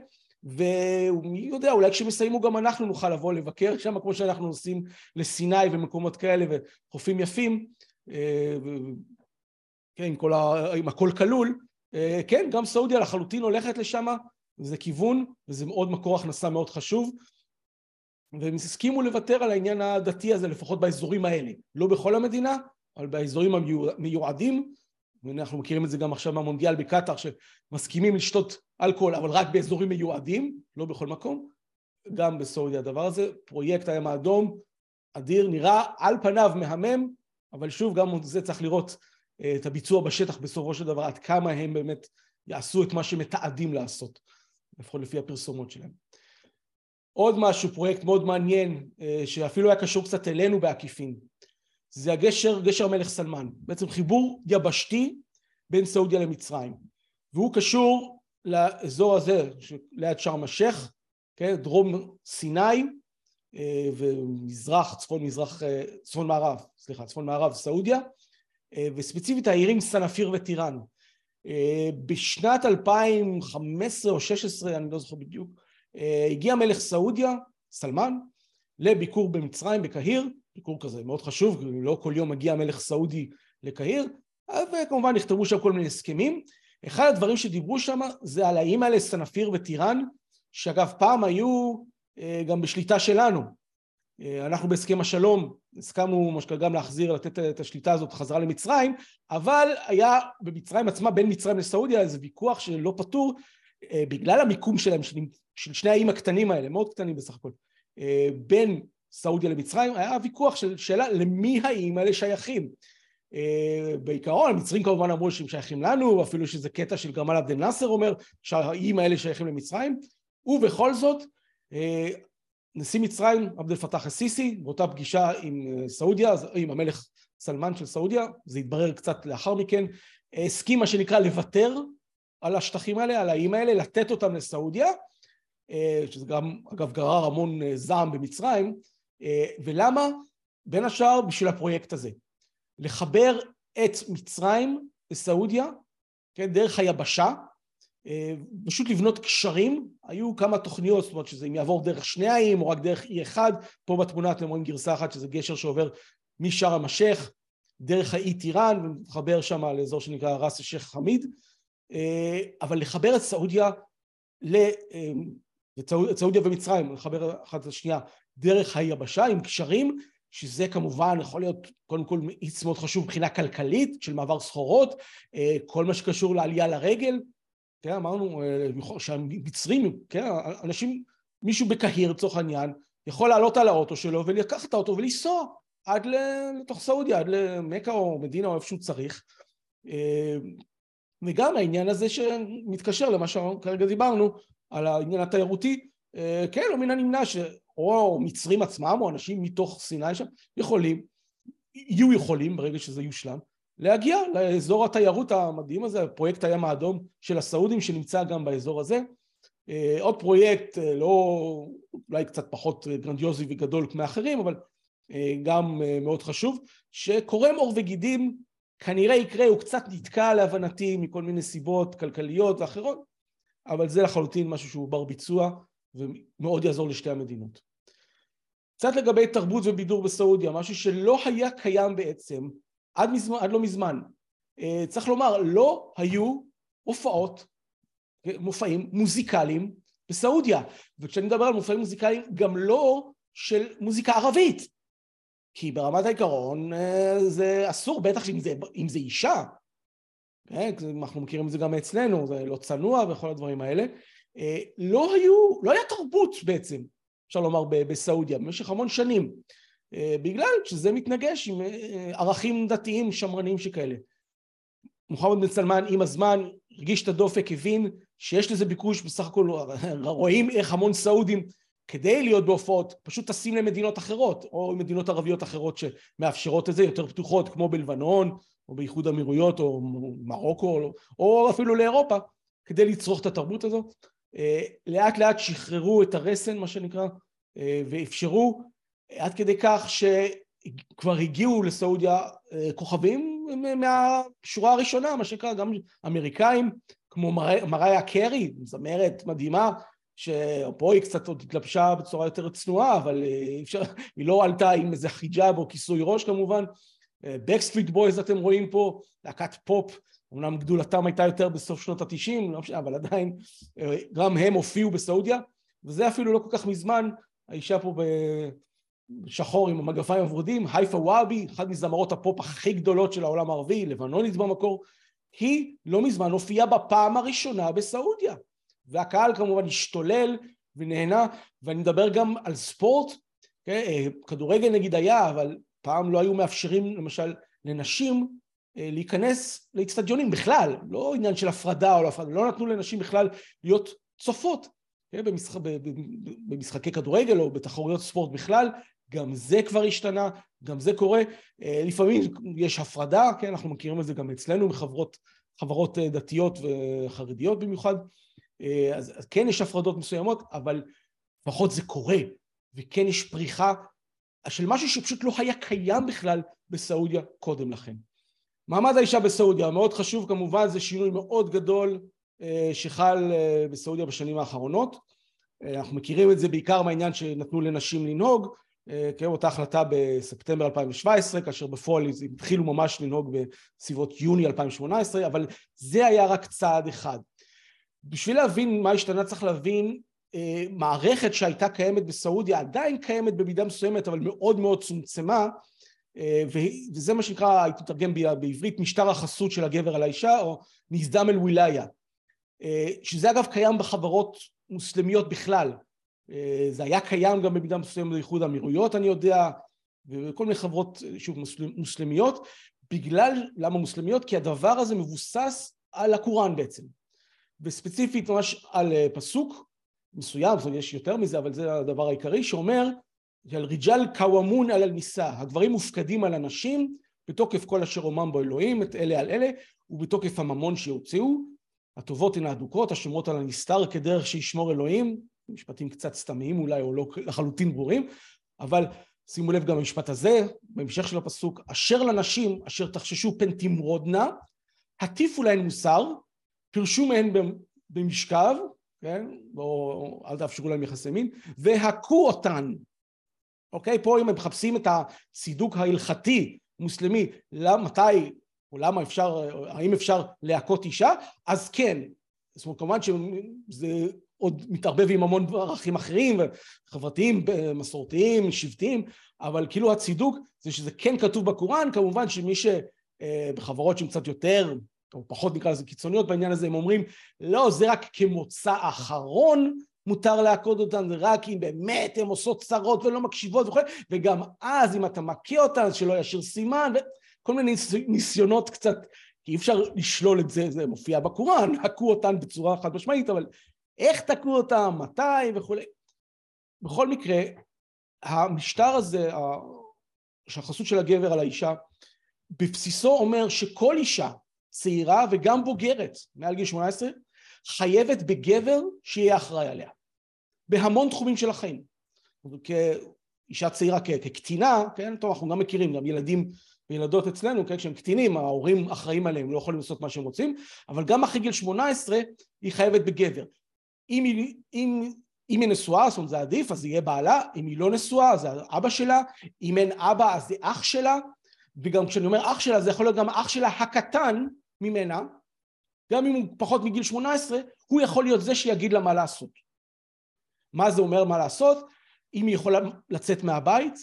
ומי יודע, אולי כשמסיימו גם אנחנו נוכל לבוא לבקר שם, כמו שאנחנו עושים לסיני ומקומות כאלה, וחופים יפים, אה, כן, עם, ה... עם הכל כלול, כן, גם סעודיה לחלוטין הולכת לשם, וזה כיוון, וזה עוד מקור הכנסה מאוד חשוב, והם הסכימו לוותר על העניין הדתי הזה, לפחות באזורים האלה. לא בכל המדינה, אבל באזורים המיועדים, ואנחנו מכירים את זה גם עכשיו מהמונדיאל בקטאר, שמסכימים לשתות אלכוהול, אבל רק באזורים מיועדים, לא בכל מקום. גם בסעודיה הדבר הזה. פרויקט הים האדום, אדיר, נראה על פניו מהמם, אבל שוב, גם זה צריך לראות אה, את הביצוע בשטח בסופו של דבר, עד כמה הם באמת יעשו את מה שמתעדים לעשות, לפחות לפי הפרסומות שלהם. עוד משהו, פרויקט מאוד מעניין, אה, שאפילו היה קשור קצת אלינו בעקיפין, זה הגשר, גשר המלך סלמן, בעצם חיבור יבשתי בין סעודיה למצרים, והוא קשור לאזור הזה ליד שארם א-שייח, כן, דרום סיני אה, ומזרח, צפון מזרח, אה, צפון מערב, סליחה, צפון מערב סעודיה, וספציפית העירים סנפיר וטיראן. בשנת 2015 או 16, אני לא זוכר בדיוק, אה, הגיע מלך סעודיה, סלמן, לביקור במצרים, בקהיר, ביקור כזה מאוד חשוב, לא כל יום מגיע מלך סעודי לקהיר, וכמובן נכתבו שם כל מיני הסכמים. אחד הדברים שדיברו שם זה על האיים האלה, סנפיר וטיראן, שאגב פעם היו אה, גם בשליטה שלנו. אה, אנחנו בהסכם השלום הסכמנו מה שקרה גם להחזיר, לתת את השליטה הזאת חזרה למצרים, אבל היה במצרים עצמה, בין מצרים לסעודיה, איזה ויכוח שלא פתור, בגלל המיקום שלהם, של שני האיים הקטנים האלה, מאוד קטנים בסך הכל, אה, בין סעודיה למצרים, היה ויכוח של שאלה למי האיים האלה שייכים. אה, בעיקרון המצרים כמובן אמרו שהם שייכים לנו, אפילו שזה קטע של גמל עבד אל-נאסר אומר שהאיים האלה שייכים למצרים, ובכל זאת אה, נשיא מצרים עבד אל פתח א-סיסי באותה פגישה עם סעודיה, עם המלך סלמן של סעודיה, זה התברר קצת לאחר מכן, הסכים מה שנקרא לוותר על השטחים האלה, על האיים האלה, לתת אותם לסעודיה, אה, שזה גם אגב גרר המון אה, זעם במצרים, אה, ולמה? בין השאר בשביל הפרויקט הזה. לחבר את מצרים לסעודיה, כן, דרך היבשה, פשוט לבנות קשרים, היו כמה תוכניות, זאת אומרת שזה אם יעבור דרך שני האיים או רק דרך אי אחד, פה בתמונה אתם רואים גרסה אחת שזה גשר שעובר משארם א-שייח דרך האי טיראן ומתחבר שם לאזור שנקרא ראס א-שייח חמיד, אבל לחבר את סעודיה סעודיה ומצרים, לחבר אחת את השנייה דרך היבשה עם קשרים, שזה כמובן יכול להיות קודם כל מאיץ מאוד חשוב מבחינה כלכלית של מעבר סחורות, אה, כל מה שקשור לעלייה לרגל, כן, אמרנו אה, שהמצרים, כן, אנשים, מישהו בקהיר לצורך העניין, יכול לעלות על האוטו שלו ולקח את האוטו ולנסוע עד לתוך סעודיה, עד למכה או מדינה או איפה שהוא צריך. אה, וגם העניין הזה שמתקשר למה שכרגע דיברנו, על העניין התיירותי, אה, כן, לא מן הנמנע שאו מצרים עצמם או אנשים מתוך סיני שם יכולים, יהיו יכולים ברגע שזה יושלם, להגיע לאזור התיירות המדהים הזה, פרויקט הים האדום של הסעודים שנמצא גם באזור הזה. אה, עוד פרויקט אה, לא, אולי קצת פחות גרנדיוזי וגדול מאחרים, אבל אה, גם מאוד חשוב, שקורם עור וגידים כנראה יקרה, הוא קצת נתקע להבנתי מכל מיני סיבות כלכליות ואחרות, אבל זה לחלוטין משהו שהוא בר ביצוע ומאוד יעזור לשתי המדינות. קצת לגבי תרבות ובידור בסעודיה, משהו שלא היה קיים בעצם עד, מזמן, עד לא מזמן. אה, צריך לומר, לא היו הופעות, מופעים מוזיקליים בסעודיה. וכשאני מדבר על מופעים מוזיקליים, גם לא של מוזיקה ערבית. כי ברמת העיקרון אה, זה אסור, בטח אם זה, אם זה אישה. אנחנו מכירים את זה גם אצלנו, זה לא צנוע וכל הדברים האלה. אה, לא היו, לא היה תרבות בעצם, אפשר לומר, בסעודיה, במשך המון שנים. אה, בגלל שזה מתנגש עם אה, ערכים דתיים שמרניים שכאלה. מוחמד בן סלמן עם הזמן הרגיש את הדופק, הבין שיש לזה ביקוש, בסך הכל רואים איך המון סעודים כדי להיות בהופעות פשוט טסים למדינות אחרות או מדינות ערביות אחרות שמאפשרות את זה יותר פתוחות כמו בלבנון או באיחוד אמירויות או מרוקו או, או אפילו לאירופה כדי לצרוך את התרבות הזו אה, לאט לאט שחררו את הרסן מה שנקרא ואפשרו עד כדי כך שכבר הגיעו לסעודיה אה, כוכבים מהשורה הראשונה, מה שנקרא, גם אמריקאים, כמו מריה קרי, זמרת מדהימה, שפה היא קצת עוד התלבשה בצורה יותר צנועה, אבל אה, אפשר, היא לא עלתה עם איזה חיג'אב או כיסוי ראש כמובן. Backstreet אה, Boys אתם רואים פה, להקת פופ, אמנם גדולתם הייתה יותר בסוף שנות התשעים, לא אבל עדיין גם הם הופיעו בסעודיה, וזה אפילו לא כל כך מזמן, האישה פה שחור עם המגפיים הוורודים, הייפה וואבי, אחת מזמרות הפופ הכי גדולות של העולם הערבי, לבנונית במקור, היא לא מזמן הופיעה בפעם הראשונה בסעודיה. והקהל כמובן השתולל ונהנה, ואני מדבר גם על ספורט, כן? אה, כדורגל נגיד היה, אבל פעם לא היו מאפשרים למשל לנשים אה, להיכנס לאצטדיונים בכלל, לא עניין של הפרדה או לא הפרדה, לא נתנו לנשים בכלל להיות צופות כן? במשחק, במשחקי כדורגל או בתחרויות ספורט בכלל, גם זה כבר השתנה, גם זה קורה. אה, לפעמים יש הפרדה, כן, אנחנו מכירים את זה גם אצלנו מחברות חברות אה, דתיות וחרדיות במיוחד, אה, אז כן יש הפרדות מסוימות, אבל לפחות זה קורה, וכן יש פריחה של משהו שפשוט לא היה קיים בכלל בסעודיה קודם לכן. מעמד האישה בסעודיה, מאוד חשוב כמובן, זה שינוי מאוד גדול שחל בסעודיה בשנים האחרונות. אנחנו מכירים את זה בעיקר מהעניין שנתנו לנשים לנהוג, אה, כן, אותה החלטה בספטמבר 2017, כאשר בפועל התחילו ממש לנהוג בסביבות יוני 2018, אבל זה היה רק צעד אחד. בשביל להבין מה השתנה צריך להבין אה, מערכת שהייתה קיימת בסעודיה, עדיין קיימת במידה מסוימת, אבל מאוד מאוד צומצמה, אה, וזה מה שנקרא, הייתי מתרגם בעברית, משטר החסות של הגבר על האישה, או נזדם אל ווילאיה, שזה אגב קיים בחברות מוסלמיות בכלל, זה היה קיים גם במידה מסוימת באיחוד האמירויות אני יודע וכל מיני חברות שוב מוסלמיות בגלל למה מוסלמיות? כי הדבר הזה מבוסס על הקוראן בעצם. וספציפית ממש על אה, פסוק מסוים, זאת אומרת יש יותר מזה אבל זה הדבר העיקרי שאומר על ריג'ל קוואמון על הניסה הגברים מופקדים על הנשים בתוקף כל אשר אומם בו אלוהים את אלה על אלה ובתוקף הממון שיוציאו הטובות הן האדוקות השומרות על הנסתר כדרך שישמור אלוהים משפטים קצת סתמיים אולי או לא לחלוטין ברורים, אבל שימו לב גם למשפט הזה, בהמשך של הפסוק, אשר לנשים אשר תחששו פן תמרודנה, הטיפו להן מוסר, פירשו מהן במשכב, כן, או אל תאפשרו להם יחסי מין, והכו אותן, אוקיי? פה אם הם מחפשים את הצידוק ההלכתי מוסלמי, מתי או למה אפשר, האם אפשר להכות אישה, אז כן, זאת אומרת כמובן שזה עוד מתערבב עם המון ערכים אחרים, חברתיים, מסורתיים, שבטיים, אבל כאילו הצידוק זה שזה כן כתוב בקוראן, כמובן שמי שבחברות שהן קצת יותר, או פחות נקרא לזה קיצוניות בעניין הזה, הם אומרים, לא, זה רק כמוצא אחרון מותר להכות אותן, זה רק אם באמת הן עושות צרות ולא מקשיבות וכו', וגם אז אם אתה מכה אותן, שלא ישאיר סימן, וכל מיני ניסיונות קצת, כי אי אפשר לשלול את זה, זה מופיע בקוראן, הכו אותן בצורה חד משמעית, אבל איך תקעו אותם, מתי וכולי. בכל מקרה, המשטר הזה, של החסות של הגבר על האישה, בבסיסו אומר שכל אישה צעירה וגם בוגרת מעל גיל 18 חייבת בגבר שיהיה אחראי עליה בהמון תחומים של החיים. כאישה צעירה, כקטינה, כן, טוב אנחנו גם מכירים, גם ילדים וילדות אצלנו, כן, כשהם קטינים ההורים אחראים עליהם, לא יכולים לעשות מה שהם רוצים, אבל גם אחרי גיל 18 היא חייבת בגבר. אם היא, אם, אם היא נשואה, זאת אומרת זה עדיף, אז יהיה בעלה, אם היא לא נשואה, זה אבא שלה, אם אין אבא, אז זה אח שלה, וגם כשאני אומר אח שלה, זה יכול להיות גם אח שלה הקטן ממנה, גם אם הוא פחות מגיל 18, הוא יכול להיות זה שיגיד לה מה לעשות. מה זה אומר מה לעשות? אם היא יכולה לצאת מהבית,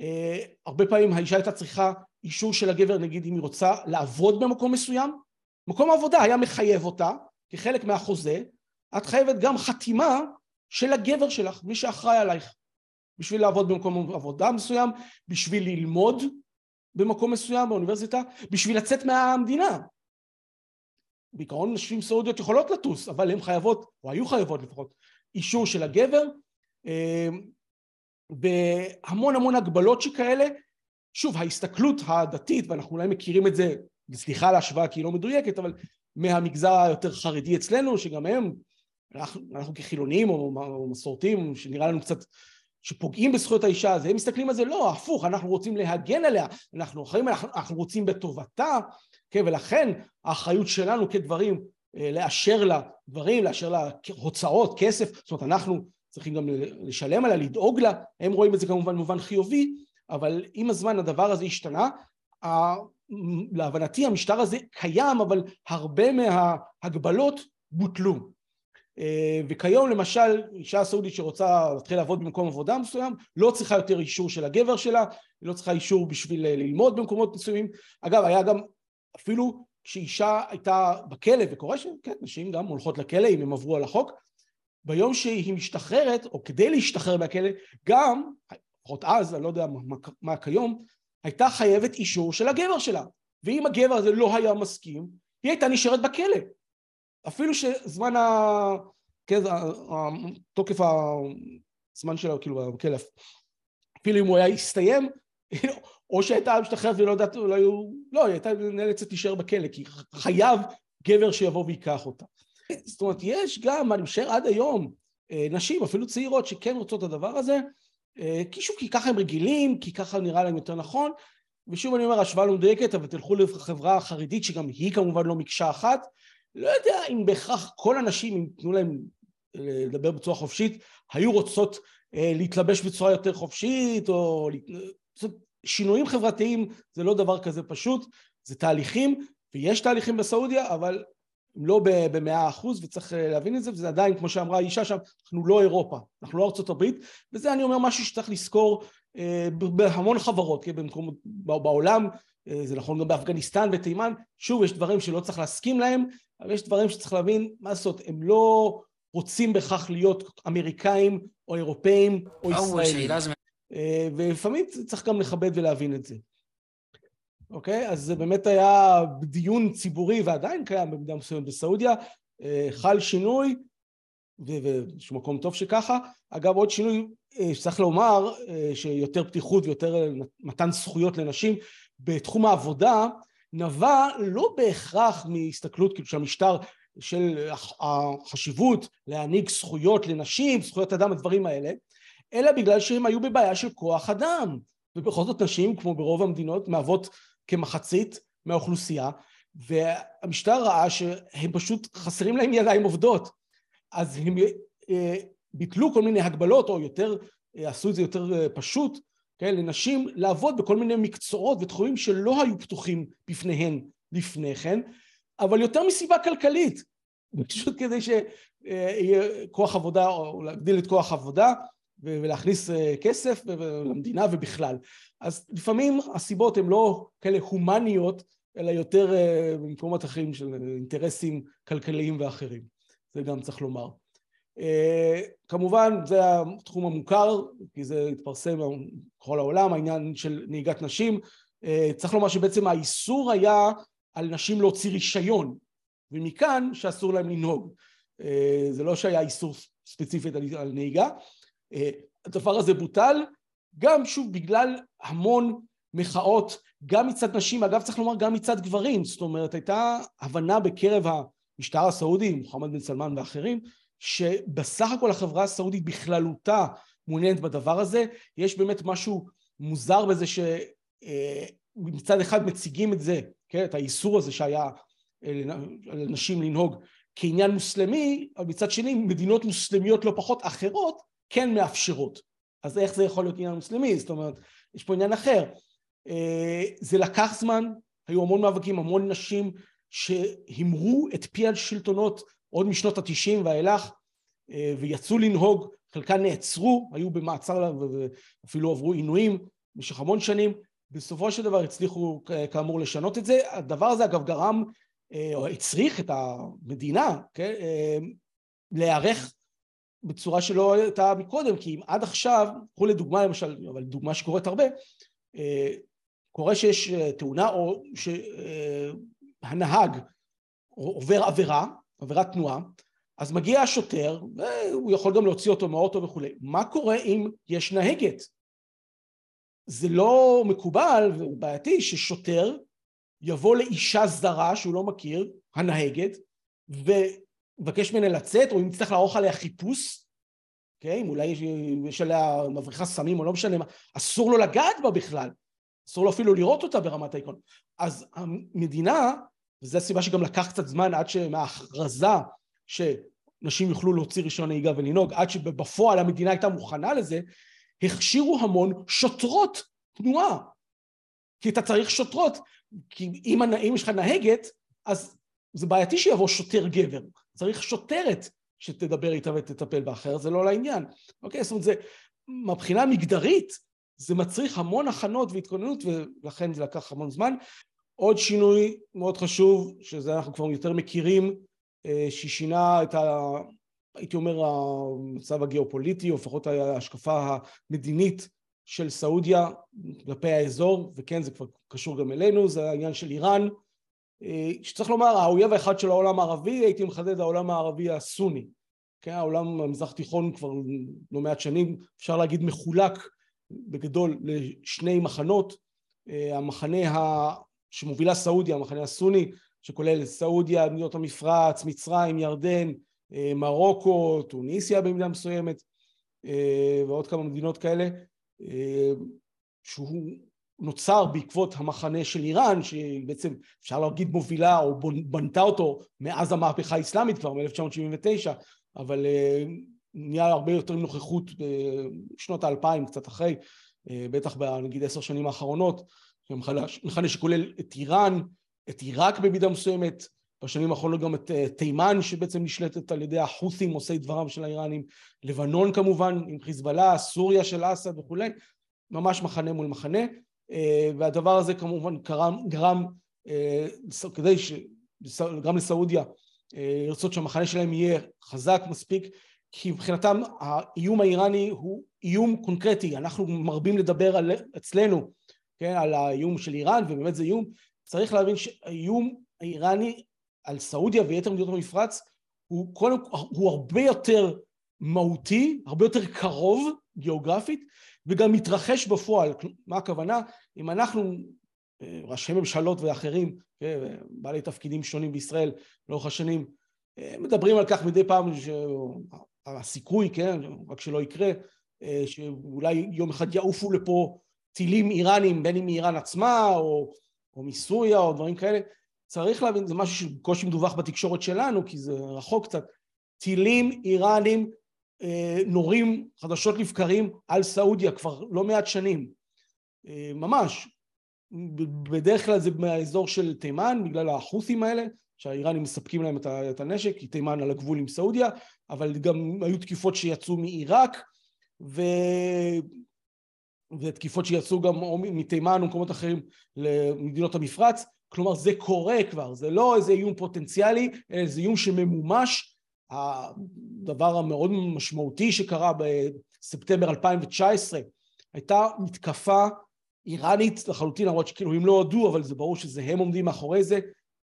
אה, הרבה פעמים האישה הייתה צריכה אישור של הגבר, נגיד אם היא רוצה לעבוד במקום מסוים, מקום העבודה היה מחייב אותה, כחלק מהחוזה, את חייבת גם חתימה של הגבר שלך, מי שאחראי עלייך, בשביל לעבוד במקום עבודה מסוים, בשביל ללמוד במקום מסוים באוניברסיטה, בשביל לצאת מהמדינה. בעיקרון נשים סעודיות יכולות לטוס, אבל הן חייבות, או היו חייבות לפחות, אישור של הגבר, אה, המון הגבלות שכאלה. שוב, ההסתכלות הדתית, ואנחנו אולי מכירים את זה, סליחה על ההשוואה כי היא לא מדויקת, אבל מהמגזר היותר חרדי אצלנו, שגם הם, אנחנו, אנחנו כחילונים או, או מסורתיים, שנראה לנו קצת שפוגעים בזכויות האישה, אז הם מסתכלים על זה, לא, הפוך, אנחנו רוצים להגן עליה, אנחנו אחראים, אנחנו, אנחנו רוצים בטובתה, כן, ולכן האחריות שלנו כדברים אה, לאשר לה דברים, לאשר לה הוצאות, כסף, זאת אומרת אנחנו צריכים גם לשלם עליה, לדאוג לה, הם רואים את זה כמובן במובן חיובי, אבל עם הזמן הדבר הזה השתנה, להבנתי המשטר הזה קיים, אבל הרבה מההגבלות בוטלו. אה, וכיום למשל אישה סעודית שרוצה להתחיל לעבוד במקום עבודה מסוים לא צריכה יותר אישור של הגבר שלה, היא לא צריכה אישור בשביל אה, ללמוד במקומות מסוימים. אגב היה גם אפילו כשאישה הייתה בכלא וקורה שכן, נשים גם הולכות לכלא אם הם עברו על החוק, ביום שהיא משתחררת, או כדי להשתחרר מהכלא, גם, לפחות אז, אני לא יודע מה, מה כיום, הייתה חייבת אישור של הגבר שלה. ואם הגבר הזה לא היה מסכים, היא הייתה נשארת בכלא. אפילו שזמן ה... כן, תוקף הזמן שלה, כאילו, בכלא, אפילו אם הוא היה הסתיים, או שהייתה משתחררת ולא יודעת, אולי הוא... לא, היא הייתה נאלצת להישאר בכלא, כי חייב גבר שיבוא ויקח אותה. זאת אומרת, יש גם, אני חושב עד היום, אה, נשים, אפילו צעירות, שכן רוצות את הדבר הזה, אה, כי שוב, כי ככה הם רגילים, כי ככה נראה להם יותר נכון, ושוב אני אומר, השוואה לא מדויקת, אבל תלכו לחברה החרדית, שגם היא כמובן לא מקשה אחת, לא יודע אם בהכרח כל הנשים, אם תנו להם אה, לדבר בצורה חופשית, היו רוצות להתלבש בצורה יותר חופשית, או שינויים חברתיים זה לא דבר כזה פשוט, זה תהליכים, ויש תהליכים בסעודיה, אבל לא במאה אחוז, וצריך אה, להבין את זה, וזה עדיין, כמו שאמרה האישה שם, אנחנו לא אירופה, אנחנו לא ארצות הברית, וזה אני אומר משהו שצריך לזכור אה, בהמון חברות, כן, במקום, בעולם, אה, זה נכון גם באפגניסטן ותימן, שוב, יש דברים שלא צריך להסכים להם, אבל יש דברים שצריך להבין, מה לעשות, הם לא רוצים בכך להיות אמריקאים או אירופאים או ישראלים. אה, ולפעמים צריך גם לכבד ולהבין את זה. אוקיי? אז זה באמת היה דיון ציבורי ועדיין קיים במידה מסוימת בסעודיה, אה, חל שינוי ויש מקום טוב שככה. אגב עוד שינוי אה, שצריך לומר שיותר פתיחות ויותר מתן זכויות לנשים בתחום העבודה נבע לא בהכרח מהסתכלות כאילו של המשטר של החשיבות להעניק זכויות לנשים, זכויות אדם, הדברים האלה, אלא בגלל שהם היו בבעיה של כוח אדם. ובכל זאת נשים, כמו ברוב המדינות, מהוות כמחצית מהאוכלוסייה, והמשטר ראה שהם פשוט חסרים להם ידיים עובדות. אז הם אה, ביטלו כל מיני הגבלות, או יותר, אה, עשו את זה יותר אה, פשוט, כן, לנשים לעבוד בכל מיני מקצועות ותחומים שלא היו פתוחים בפניהן לפני כן, אבל יותר מסיבה כלכלית, פשוט כדי שיהיה כוח עבודה, או להגדיל את כוח העבודה, ולהכניס אה, כסף למדינה ובכלל. אז לפעמים הסיבות הן לא כאלה הומניות, אלא יותר אה, במקומות אחרים של אינטרסים כלכליים ואחרים. זה גם צריך לומר. אה, כמובן זה התחום המוכר, כי זה התפרסם בכל העולם, העניין של נהיגת נשים. צריך לומר שבעצם האיסור היה על נשים להוציא רישיון, ומכאן שאסור להם לנהוג. זה לא שהיה איסור ספציפית על נהיגה, הדבר הזה בוטל, גם שוב בגלל המון מחאות גם מצד נשים, אגב צריך לומר גם מצד גברים, זאת אומרת הייתה הבנה בקרב המשטר הסעודי, מוחמד בן סלמן ואחרים, שבסך הכל החברה הסעודית בכללותה מעוניינת בדבר הזה, יש באמת משהו מוזר בזה שמצד אחד מציגים את זה, כן, את האיסור הזה שהיה לנשים לנהוג כעניין מוסלמי, אבל מצד שני מדינות מוסלמיות לא פחות אחרות כן מאפשרות. אז איך זה יכול להיות עניין מוסלמי? זאת אומרת, יש פה עניין אחר. אה, זה לקח זמן, היו המון מאבקים, המון נשים שהימרו את פי השלטונות עוד משנות התשעים ואילך אה, ויצאו לנהוג, חלקן נעצרו, היו במעצר ואפילו עברו עינויים במשך המון שנים, בסופו של דבר הצליחו כאמור לשנות את זה. הדבר הזה אגב גרם אה, או הצריך את המדינה כן, להיערך בצורה שלא הייתה מקודם, כי אם עד עכשיו, קחו לדוגמה למשל, אבל דוגמה שקורית הרבה, אה, קורה שיש אה, תאונה או שהנהג עובר עבירה, עבירת תנועה, אז מגיע השוטר, והוא יכול גם להוציא אותו מהאוטו וכולי. מה קורה אם יש נהגת? זה לא מקובל ובעייתי ששוטר יבוא לאישה זרה שהוא לא מכיר, הנהגת, ויבקש ממנה לצאת, או אם יצטרך לערוך עליה חיפוש, כן? אולי יש עליה מבריחה סמים או לא משנה מה, אסור לו לגעת בה בכלל, אסור לו אפילו לראות אותה ברמת העיקרון. אז המדינה, וזו הסיבה שגם לקח קצת זמן עד שמההכרזה שנשים יוכלו להוציא רישיון נהיגה ולנהוג, עד שבפועל המדינה הייתה מוכנה לזה, הכשירו המון שוטרות תנועה. כי אתה צריך שוטרות, כי אם, אם יש לך נהגת, אז זה בעייתי שיבוא שוטר גבר, צריך שוטרת שתדבר איתה ותטפל בה, אחרת זה לא לעניין. אוקיי, זאת אומרת, זה, מבחינה מגדרית, זה מצריך המון הכנות והתכוננות, ולכן זה לקח המון זמן. עוד שינוי מאוד חשוב, שזה אנחנו כבר יותר מכירים, אה, ששינה את ה... הייתי אומר המצב הגיאופוליטי, או לפחות ההשקפה המדינית של סעודיה כלפי האזור, וכן זה כבר קשור גם אלינו, זה העניין של איראן, אה, שצריך לומר האויב האחד של העולם הערבי, הייתי מחדד העולם הערבי הסוני, כן, העולם המזרח תיכון כבר לא מעט שנים, אפשר להגיד מחולק בגדול לשני מחנות, אה, המחנה. שמובילה סעודיה, המחנה הסוני, שכולל סעודיה, מדינות המפרץ, מצרים, ירדן, אה, מרוקו, טוניסיה במידה מסוימת, ועוד כמה מדינות כאלה, שהוא נוצר בעקבות המחנה של איראן, שבעצם אפשר להגיד מובילה או בנתה אותו מאז המהפכה האסלאמית כבר מ-1979, אבל אה, נהיה הרבה יותר נוכחות בשנות האלפיים, קצת אחרי, אה, בטח בנגיד עשר שנים האחרונות, מחנה שכולל את איראן, את עיראק במידה מסוימת, בשנים האחרונות גם את אה, תימן שבעצם נשלטת על ידי החות'ים עושי דברם של האיראנים, לבנון כמובן עם חיזבאללה, סוריה של אסד וכולי, ממש מחנה מול מחנה, אה, והדבר הזה כמובן גרם, גרם אה, כדי ש... גם לסעודיה לרצות שהמחנה שלהם יהיה חזק מספיק כי מבחינתם האיום האיראני הוא איום קונקרטי, אנחנו מרבים לדבר על, אצלנו כן, על האיום של איראן ובאמת זה איום, צריך להבין שהאיום האיראני על סעודיה ויתר מדינות המפרץ הוא, קודם, הוא הרבה יותר מהותי, הרבה יותר קרוב גיאוגרפית וגם מתרחש בפועל. מה הכוונה? אם אנחנו, אה, ראשי ממשלות ואחרים, כן, בעלי תפקידים שונים בישראל לאורך השנים, אה, מדברים על כך מדי פעם שהסיכוי, כן, רק שלא יקרה, אה, שאולי יום אחד יעופו לפה טילים איראנים, בין אם מאיראן עצמה או, או מסוריה או דברים כאלה, צריך להבין, זה משהו שבקושי מדווח בתקשורת שלנו, כי זה רחוק קצת, טילים איראנים אה, נורים חדשות לבקרים על סעודיה כבר לא מעט שנים, אה, ממש. בדרך כלל זה מהאזור של תימן, בגלל החות'ים האלה, שהאיראנים מספקים להם את הנשק, כי תימן על הגבול עם סעודיה, אבל גם היו תקיפות שיצאו מעיראק, ו... ותקיפות שיצאו גם מתימן או מקומות אחרים למדינות המפרץ, כלומר זה קורה כבר, זה לא איזה איום פוטנציאלי, אלא זה איום שממומש. הדבר המאוד משמעותי שקרה בספטמבר 2019 הייתה מתקפה איראנית לחלוטין, למרות שכאילו הם לא הודו, אבל זה ברור שזה הם עומדים מאחורי זה,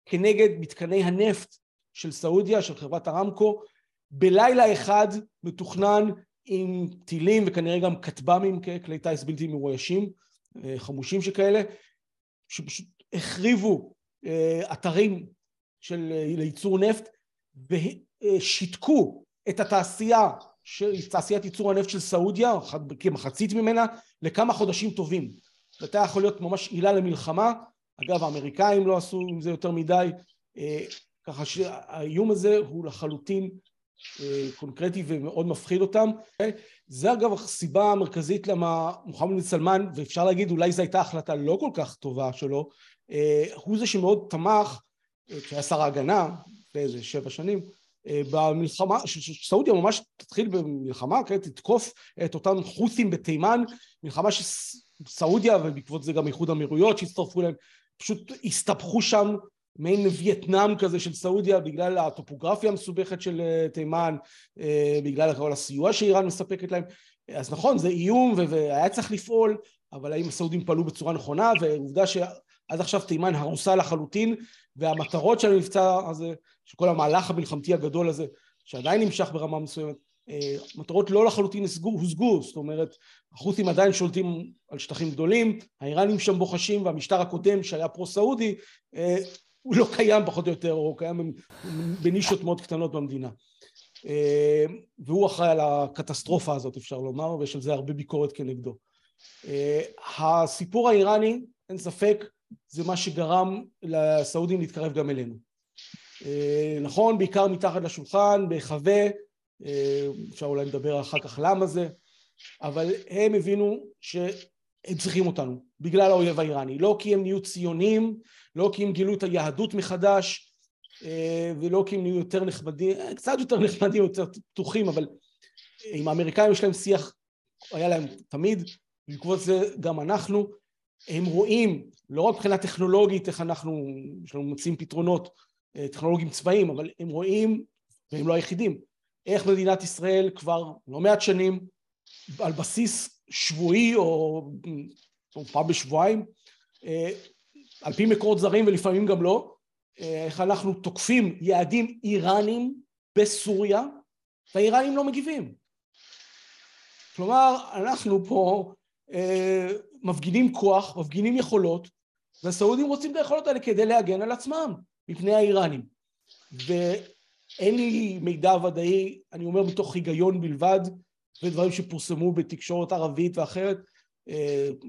כנגד מתקני הנפט של סעודיה, של חברת הרמקו, בלילה אחד מתוכנן עם טילים וכנראה גם כטב"מים, כלי טיס בלתי מאוישים, חמושים שכאלה, שפשוט החריבו אתרים של ייצור נפט ושיתקו את התעשייה, תעשיית ייצור הנפט של סעודיה, כמחצית ממנה, לכמה חודשים טובים. זאת הייתה יכול להיות ממש עילה למלחמה, אגב האמריקאים לא עשו עם זה יותר מדי, ככה שהאיום הזה הוא לחלוטין קונקרטי ומאוד מפחיד אותם. זה אגב הסיבה המרכזית למה מוחמד בן סלמן, ואפשר להגיד אולי זו הייתה החלטה לא כל כך טובה שלו, הוא זה שמאוד תמך, כשהיה שר ההגנה, לפני איזה שבע שנים, במלחמה, שסעודיה ממש תתחיל במלחמה, כן, תתקוף את אותם חות'ים בתימן, מלחמה שסעודיה ובעקבות זה גם איחוד אמירויות שהצטרפו אליהם, פשוט הסתבכו שם מעין וייטנאם כזה של סעודיה בגלל הטופוגרפיה המסובכת של תימן, בגלל כל הסיוע שאיראן מספקת להם, אז נכון זה איום והיה צריך לפעול, אבל האם הסעודים פעלו בצורה נכונה, ועובדה שעד עכשיו תימן הרוסה לחלוטין, והמטרות של המבצע הזה, של כל המהלך המלחמתי הגדול הזה, שעדיין נמשך ברמה מסוימת, מטרות לא לחלוטין הושגו, זאת אומרת החות'ים עדיין שולטים על שטחים גדולים, האיראנים שם בוחשים והמשטר הקודם שהיה פרו-סעודי הוא לא קיים פחות או יותר, או קיים בנישות מאוד קטנות במדינה. והוא אחראי על הקטסטרופה הזאת אפשר לומר, ויש על זה הרבה ביקורת כנגדו. הסיפור האיראני, אין ספק, זה מה שגרם לסעודים להתקרב גם אלינו. נכון, בעיקר מתחת לשולחן, בהיחווה, אפשר אולי לדבר אחר כך למה זה, אבל הם הבינו שהם צריכים אותנו, בגלל האויב האיראני, לא כי הם נהיו ציונים, לא כי הם גילו את היהדות מחדש, ולא כי הם נהיו יותר נחמדים, קצת יותר נחמדים, יותר פתוחים, אבל עם האמריקאים יש להם שיח, היה להם תמיד, בעקבות זה גם אנחנו, הם רואים, לא רק מבחינה טכנולוגית, איך אנחנו, יש לנו מוצאים פתרונות טכנולוגיים צבאיים, אבל הם רואים, והם לא היחידים, איך מדינת ישראל כבר לא מעט שנים, על בסיס שבועי או, או פעם בשבועיים, על פי מקורות זרים ולפעמים גם לא, איך אנחנו תוקפים יעדים איראנים בסוריה והאיראנים לא מגיבים. כלומר, אנחנו פה מפגינים כוח, מפגינים יכולות, והסעודים רוצים את היכולות האלה כדי להגן על עצמם מפני האיראנים. ואין לי מידע ודאי, אני אומר מתוך היגיון בלבד, ודברים שפורסמו בתקשורת ערבית ואחרת,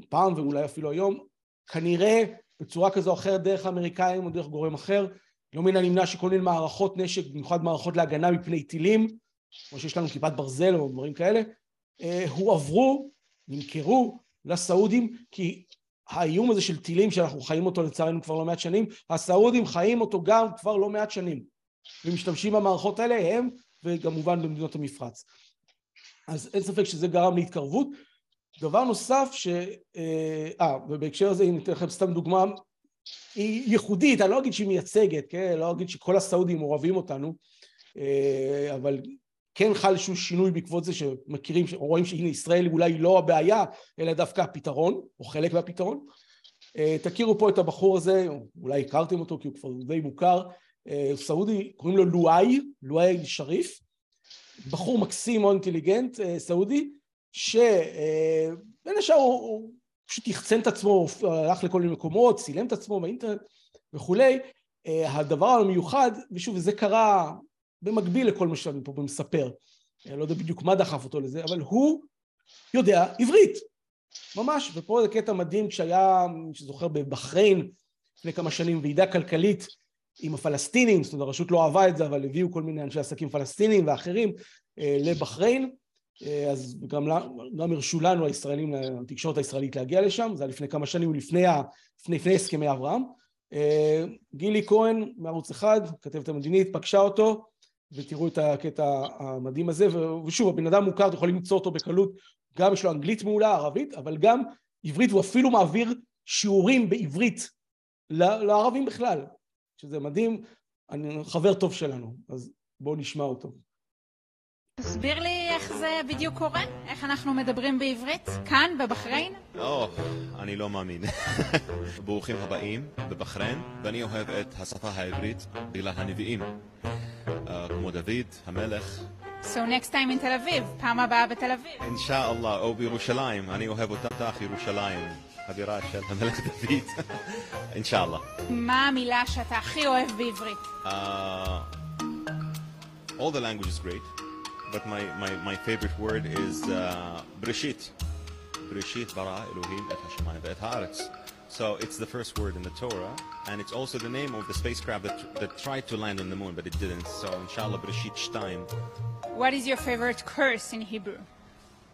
פעם ואולי אפילו היום, כנראה בצורה כזו או אחרת דרך האמריקאים או דרך גורם אחר, לא מן הנמנע שכל מיני מערכות נשק, במיוחד מערכות להגנה מפני טילים, כמו שיש לנו כיפת ברזל או דברים כאלה, הועברו, נמכרו לסעודים, כי האיום הזה של טילים שאנחנו חיים אותו לצערנו כבר לא מעט שנים, הסעודים חיים אותו גם כבר לא מעט שנים, ומשתמשים במערכות האלה הם וכמובן במדינות המפרץ. אז אין ספק שזה גרם להתקרבות. דבר נוסף ש... אה, ובהקשר הזה אם ניתן לכם סתם דוגמה היא ייחודית, אני לא אגיד שהיא מייצגת, כן? לא אגיד שכל הסעודים אוהבים אותנו, אבל כן חל איזשהו שינוי בעקבות זה שמכירים, רואים שהנה ישראל אולי לא הבעיה, אלא דווקא הפתרון, או חלק מהפתרון. תכירו פה את הבחור הזה, אולי הכרתם אותו כי הוא כבר די מוכר, סעודי, קוראים לו לואי, לואי שריף, בחור מקסים מאוד אינטליגנט, סעודי, שבין השאר הוא, הוא פשוט יחצן את עצמו, הלך לכל מיני מקומות, צילם את עצמו באינטרנט וכולי. הדבר המיוחד, ושוב, וזה קרה במקביל לכל מה שאני פה מספר, אני לא יודע בדיוק מה דחף אותו לזה, אבל הוא יודע עברית, ממש, ופה זה קטע מדהים כשהיה, מי שזוכר, בבחריין לפני כמה שנים, ועידה כלכלית עם הפלסטינים, זאת אומרת הרשות לא אהבה את זה, אבל הביאו כל מיני אנשי עסקים פלסטינים ואחרים לבחריין, אז גם, גם הרשו לנו הישראלים, התקשורת הישראלית להגיע לשם, זה היה לפני כמה שנים, לפני, לפני, לפני הסכמי אברהם. גילי כהן מערוץ אחד, כתבת המדינית, פגשה אותו, ותראו את הקטע המדהים הזה, ושוב, הבן אדם מוכר, אתם יכולים למצוא אותו בקלות, גם יש לו אנגלית מעולה, ערבית, אבל גם עברית, הוא אפילו מעביר שיעורים בעברית לערבים בכלל, שזה מדהים, אני חבר טוב שלנו, אז בואו נשמע אותו. תסביר לי איך זה בדיוק קורה? איך אנחנו מדברים בעברית? כאן, בבחריין? או, אני לא מאמין. ברוכים הבאים בבחריין, ואני אוהב את השפה העברית בגלל הנביאים. כמו דוד, המלך, So next time in תל אביב, פעם הבאה בתל אביב. אינשאללה, או בירושלים, אני אוהב אותך ירושלים, הבירה של המלך דוד, אינשאללה. מה המילה שאתה הכי אוהב בעברית? Uh, all the language is great, but my, my, my favorite word is uh, Breshit. Breshit bara Elohim et hashemayim ve'et haaretz. So it's the first word in the Torah, and it's also the name of the spacecraft that, that tried to land on the moon, but it didn't. So inshallah, Breshit Shtein. What is your favorite curse in Hebrew?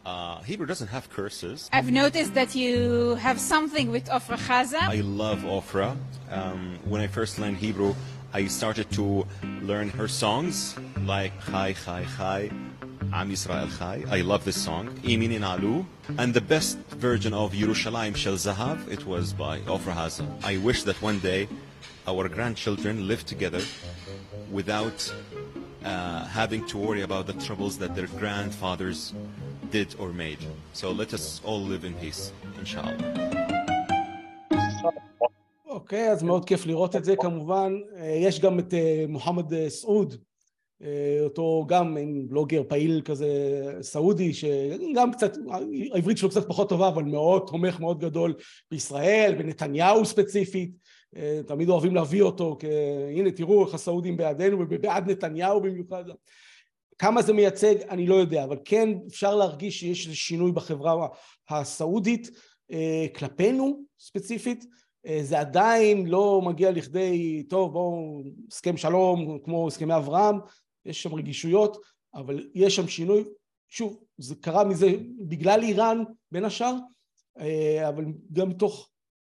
Uh, Hebrew doesn't have curses. I've noticed that you have something with Ofra Chaza. I love Ofra. Um, when I first learned Hebrew, I started to learn her songs, like Chai Chai Chai, Am Yisrael Chai. I love this song, Iminin Alu. And the best version of Yerushalayim Shel Zahav, it was by Ofra Haza. I wish that one day our grandchildren live together without uh, having to worry about the troubles that their grandfathers did or made. So let us all live in peace, inshallah. אוקיי, אז מאוד כיף לראות את זה כמובן. אה, יש גם את אה, מוחמד אה, סעוד, אותו גם עם בלוגר פעיל כזה סעודי, שגם קצת, העברית שלו קצת פחות טובה, אבל מאוד תומך מאוד גדול בישראל, בנתניהו ספציפית. תמיד אוהבים להביא אותו, כי הנה תראו איך הסעודים בעדנו ובעד נתניהו במיוחד. כמה זה מייצג אני לא יודע, אבל כן אפשר להרגיש שיש איזה שינוי בחברה הסעודית אה, כלפינו ספציפית. אה, זה עדיין לא מגיע לכדי, טוב בואו הסכם שלום כמו הסכמי אברהם, יש שם רגישויות, אבל יש שם שינוי. שוב, זה קרה מזה בגלל איראן בין השאר, אה, אבל גם מתוך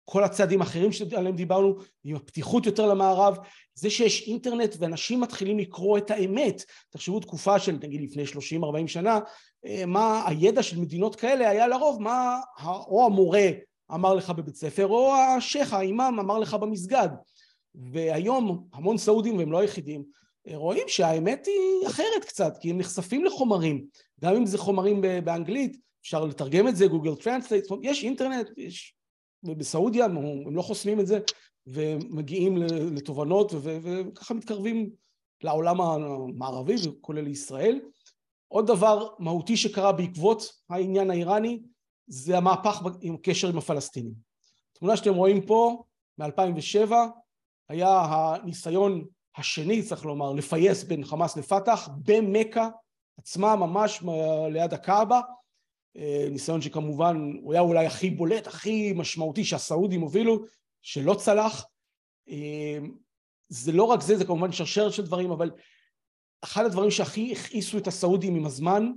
כל הצעדים האחרים שעליהם דיברנו, עם הפתיחות יותר למערב, זה שיש אינטרנט ואנשים מתחילים לקרוא את האמת. תחשבו תקופה של נגיד לפני 30-40 שנה, אה, מה הידע של מדינות כאלה היה לרוב, מה או המורה אמר לך בבית ספר, או השייח, האימאם אמר לך במסגד. והיום המון סעודים, והם לא היחידים, רואים שהאמת היא אחרת קצת, כי הם נחשפים לחומרים, גם אם זה חומרים באנגלית, אפשר לתרגם את זה, Google Translate, יש אינטרנט, יש, ובסעודיה הם לא חוסמים את זה, ומגיעים לתובנות, וככה מתקרבים לעולם המערבי, וכולל לישראל. עוד דבר מהותי שקרה בעקבות העניין האיראני, זה המהפך עם הקשר עם הפלסטינים. התמונה שאתם רואים פה מ-2007 היה הניסיון השני, צריך לומר, לפייס בין חמאס לפת"ח במכה עצמה, ממש ליד הקאבה. ניסיון שכמובן הוא היה אולי הכי בולט, הכי משמעותי שהסעודים הובילו, שלא צלח. זה לא רק זה, זה כמובן שרשרת של דברים, אבל אחד הדברים שהכי הכעיסו את הסעודים עם הזמן,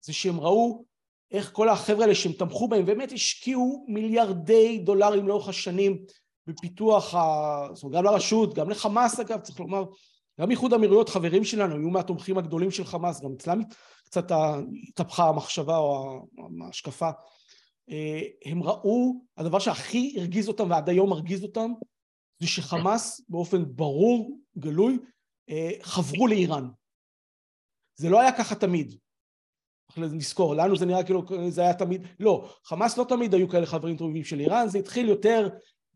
זה שהם ראו איך כל החבר'ה האלה שהם תמכו בהם, באמת השקיעו מיליארדי דולרים לאורך השנים בפיתוח, ה... זאת אומרת, גם לרשות, גם לחמאס אגב, צריך לומר, גם איחוד האמירויות חברים שלנו, היו מהתומכים הגדולים של חמאס, גם אצלם קצת התהפכה המחשבה או ההשקפה. הם ראו, הדבר שהכי הרגיז אותם ועד היום מרגיז אותם, זה שחמאס באופן ברור, גלוי, חברו לאיראן. זה לא היה ככה תמיד. נזכור, לנו זה נראה כאילו זה היה תמיד, לא, חמאס לא תמיד היו כאלה חברים טובים של איראן, זה התחיל יותר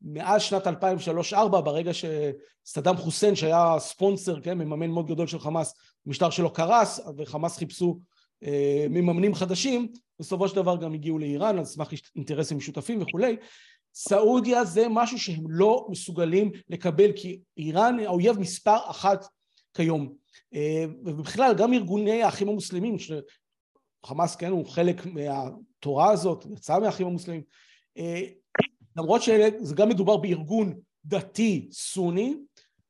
מאז שנת 2003-2004, ברגע שסדאם חוסיין שהיה ספונסר, כן, מממן מאוד גדול של חמאס, המשטר שלו קרס, וחמאס חיפשו אה, מממנים חדשים, בסופו של דבר גם הגיעו לאיראן על סמך אינטרסים משותפים וכולי. סעודיה זה משהו שהם לא מסוגלים לקבל, כי איראן האויב מספר אחת כיום. אה, ובכלל גם ארגוני האחים המוסלמים, חמאס כן הוא חלק מהתורה הזאת, יצא מהאחים המוסלמים, למרות שזה גם מדובר בארגון דתי סוני,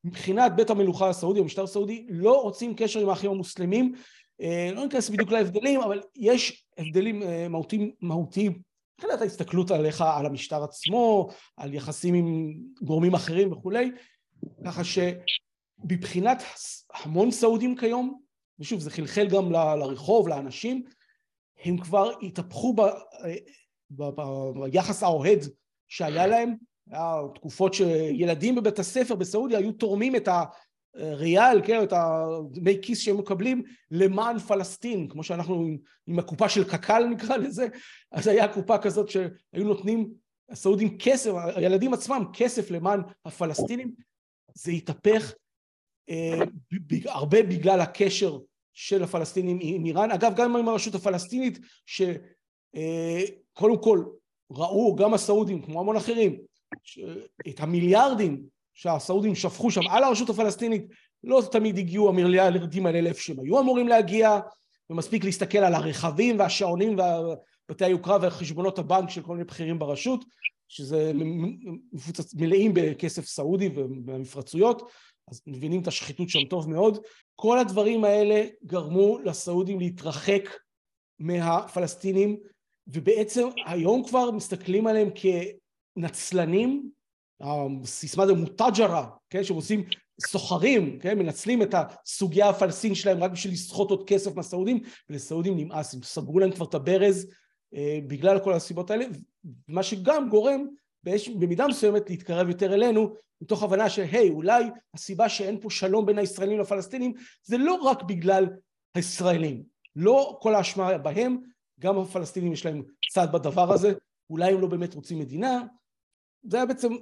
מבחינת בית המלוכה הסעודי, המשטר הסעודי, לא רוצים קשר עם האחים המוסלמים, לא ניכנס בדיוק להבדלים, אבל יש הבדלים מהותיים, מהותיים. מבחינת ההסתכלות עליך, על המשטר עצמו, על יחסים עם גורמים אחרים וכולי, ככה שבבחינת המון סעודים כיום, ושוב זה חלחל גם לרחוב, לאנשים, הם כבר התהפכו ב, ב, ב, ביחס האוהד שהיה להם, היה תקופות שילדים בבית הספר בסעודיה היו תורמים את הריאל, כן, את הדמי כיס שהם מקבלים למען פלסטין, כמו שאנחנו עם, עם הקופה של קק"ל נקרא לזה, אז היה קופה כזאת שהיו נותנים הסעודים כסף, הילדים עצמם כסף למען הפלסטינים, זה התהפך אה, הרבה בגלל הקשר של הפלסטינים עם איראן, אגב גם עם הרשות הפלסטינית שקודם כל ראו גם הסעודים כמו המון אחרים את המיליארדים שהסעודים שפכו שם על הרשות הפלסטינית לא תמיד הגיעו המיליארדים האלה לאיפה שהם היו אמורים להגיע ומספיק להסתכל על הרכבים והשעונים ובתי היוקרה וחשבונות הבנק של כל מיני בכירים ברשות שזה מפוצץ, מלאים בכסף סעודי ובמפרצויות אז מבינים את השחיתות שם טוב מאוד. כל הדברים האלה גרמו לסעודים להתרחק מהפלסטינים ובעצם היום כבר מסתכלים עליהם כנצלנים, הסיסמה זה מוטג'רה, כן, שהם עושים סוחרים, כן, מנצלים את הסוגיה הפלסטינית שלהם רק בשביל לסחוט עוד כסף מהסעודים, ולסעודים נמאס, הם סגרו להם כבר את הברז אה, בגלל כל הסיבות האלה, מה שגם גורם באש, במידה מסוימת להתקרב יותר אלינו, מתוך הבנה שהי, אולי הסיבה שאין פה שלום בין הישראלים לפלסטינים זה לא רק בגלל הישראלים, לא כל האשמה בהם, גם הפלסטינים יש להם צד בדבר הזה, אולי הם לא באמת רוצים מדינה, זה היה בעצם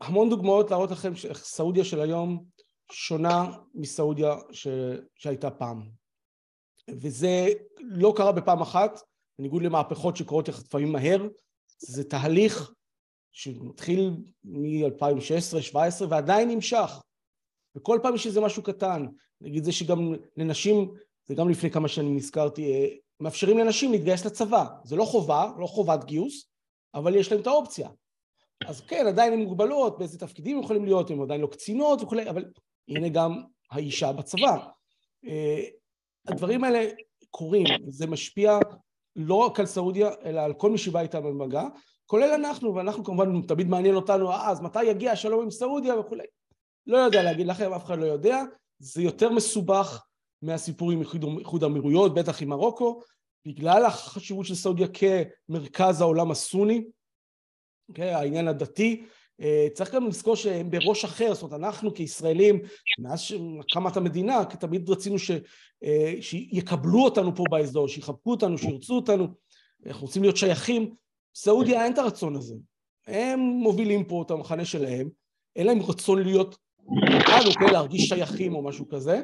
המון דוגמאות להראות לכם איך סעודיה של היום שונה מסעודיה ש... שהייתה פעם. וזה לא קרה בפעם אחת, בניגוד למהפכות שקורות לפעמים מהר, זה תהליך שמתחיל מ-2016-2017 ועדיין נמשך. וכל פעם יש איזה משהו קטן, נגיד זה שגם לנשים, זה גם לפני כמה שנים נזכרתי, אה, מאפשרים לנשים להתגייס לצבא. זה לא חובה, לא חובת גיוס, אבל יש להם את האופציה. אז כן, עדיין הן מוגבלות, באיזה תפקידים יכולים להיות, הן עדיין לא קצינות וכולי, אבל הנה גם האישה בצבא. אה, הדברים האלה קורים, וזה משפיע לא רק על סעודיה, אלא על כל מי שבא איתנו במגע, כולל אנחנו, ואנחנו כמובן תמיד מעניין אותנו, אה, אז מתי יגיע השלום עם סעודיה וכולי. לא יודע להגיד לכם, אף אחד לא יודע, זה יותר מסובך מהסיפור עם איחוד האמירויות, בטח עם מרוקו, בגלל החשיבות של סעודיה כמרכז העולם הסוני, אוקיי, העניין הדתי, אה, צריך גם לזכור שהם בראש אחר, זאת אומרת אנחנו כישראלים, מאז הקמת המדינה, תמיד רצינו ש, אה, שיקבלו אותנו פה באזור, שיחבקו אותנו, שירצו אותנו, אנחנו רוצים להיות שייכים, סעודיה אין את הרצון הזה, הם מובילים פה את המחנה שלהם, אין להם רצון להיות איתנו, כן, להרגיש שייכים או משהו כזה,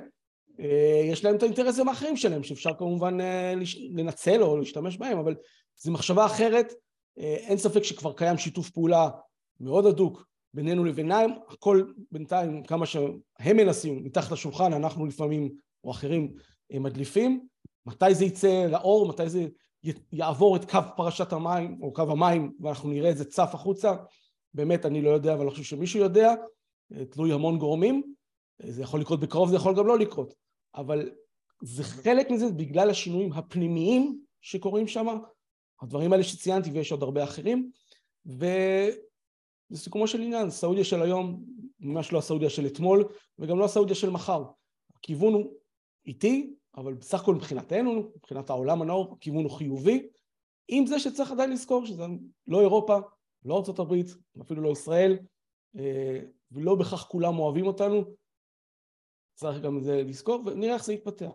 אה, יש להם את האינטרסים האחרים שלהם, שאפשר כמובן לנצל או להשתמש בהם, אבל זו מחשבה אחרת, אין ספק שכבר קיים שיתוף פעולה מאוד הדוק בינינו לבינם, הכל בינתיים, כמה שהם מנסים מתחת לשולחן, אנחנו לפעמים או אחרים מדליפים, מתי זה יצא לאור, מתי זה יעבור את קו פרשת המים או קו המים ואנחנו נראה את זה צף החוצה, באמת אני לא יודע אבל אני חושב שמישהו יודע, תלוי המון גורמים, זה יכול לקרות בקרוב, זה יכול גם לא לקרות. אבל זה חלק מזה בגלל השינויים הפנימיים שקורים שם, הדברים האלה שציינתי ויש עוד הרבה אחרים, ולסיכומו של עניין, סעודיה של היום ממש לא הסעודיה של אתמול וגם לא הסעודיה של מחר. הכיוון הוא איטי, אבל בסך הכל מבחינתנו, מבחינת העולם הנאור, הכיוון הוא חיובי, עם זה שצריך עדיין לזכור שזה לא אירופה, לא ארה"ב, אפילו לא ישראל, אה, ולא בכך כולם אוהבים אותנו, צריך גם את זה לזכור, ונראה איך זה יתפתח.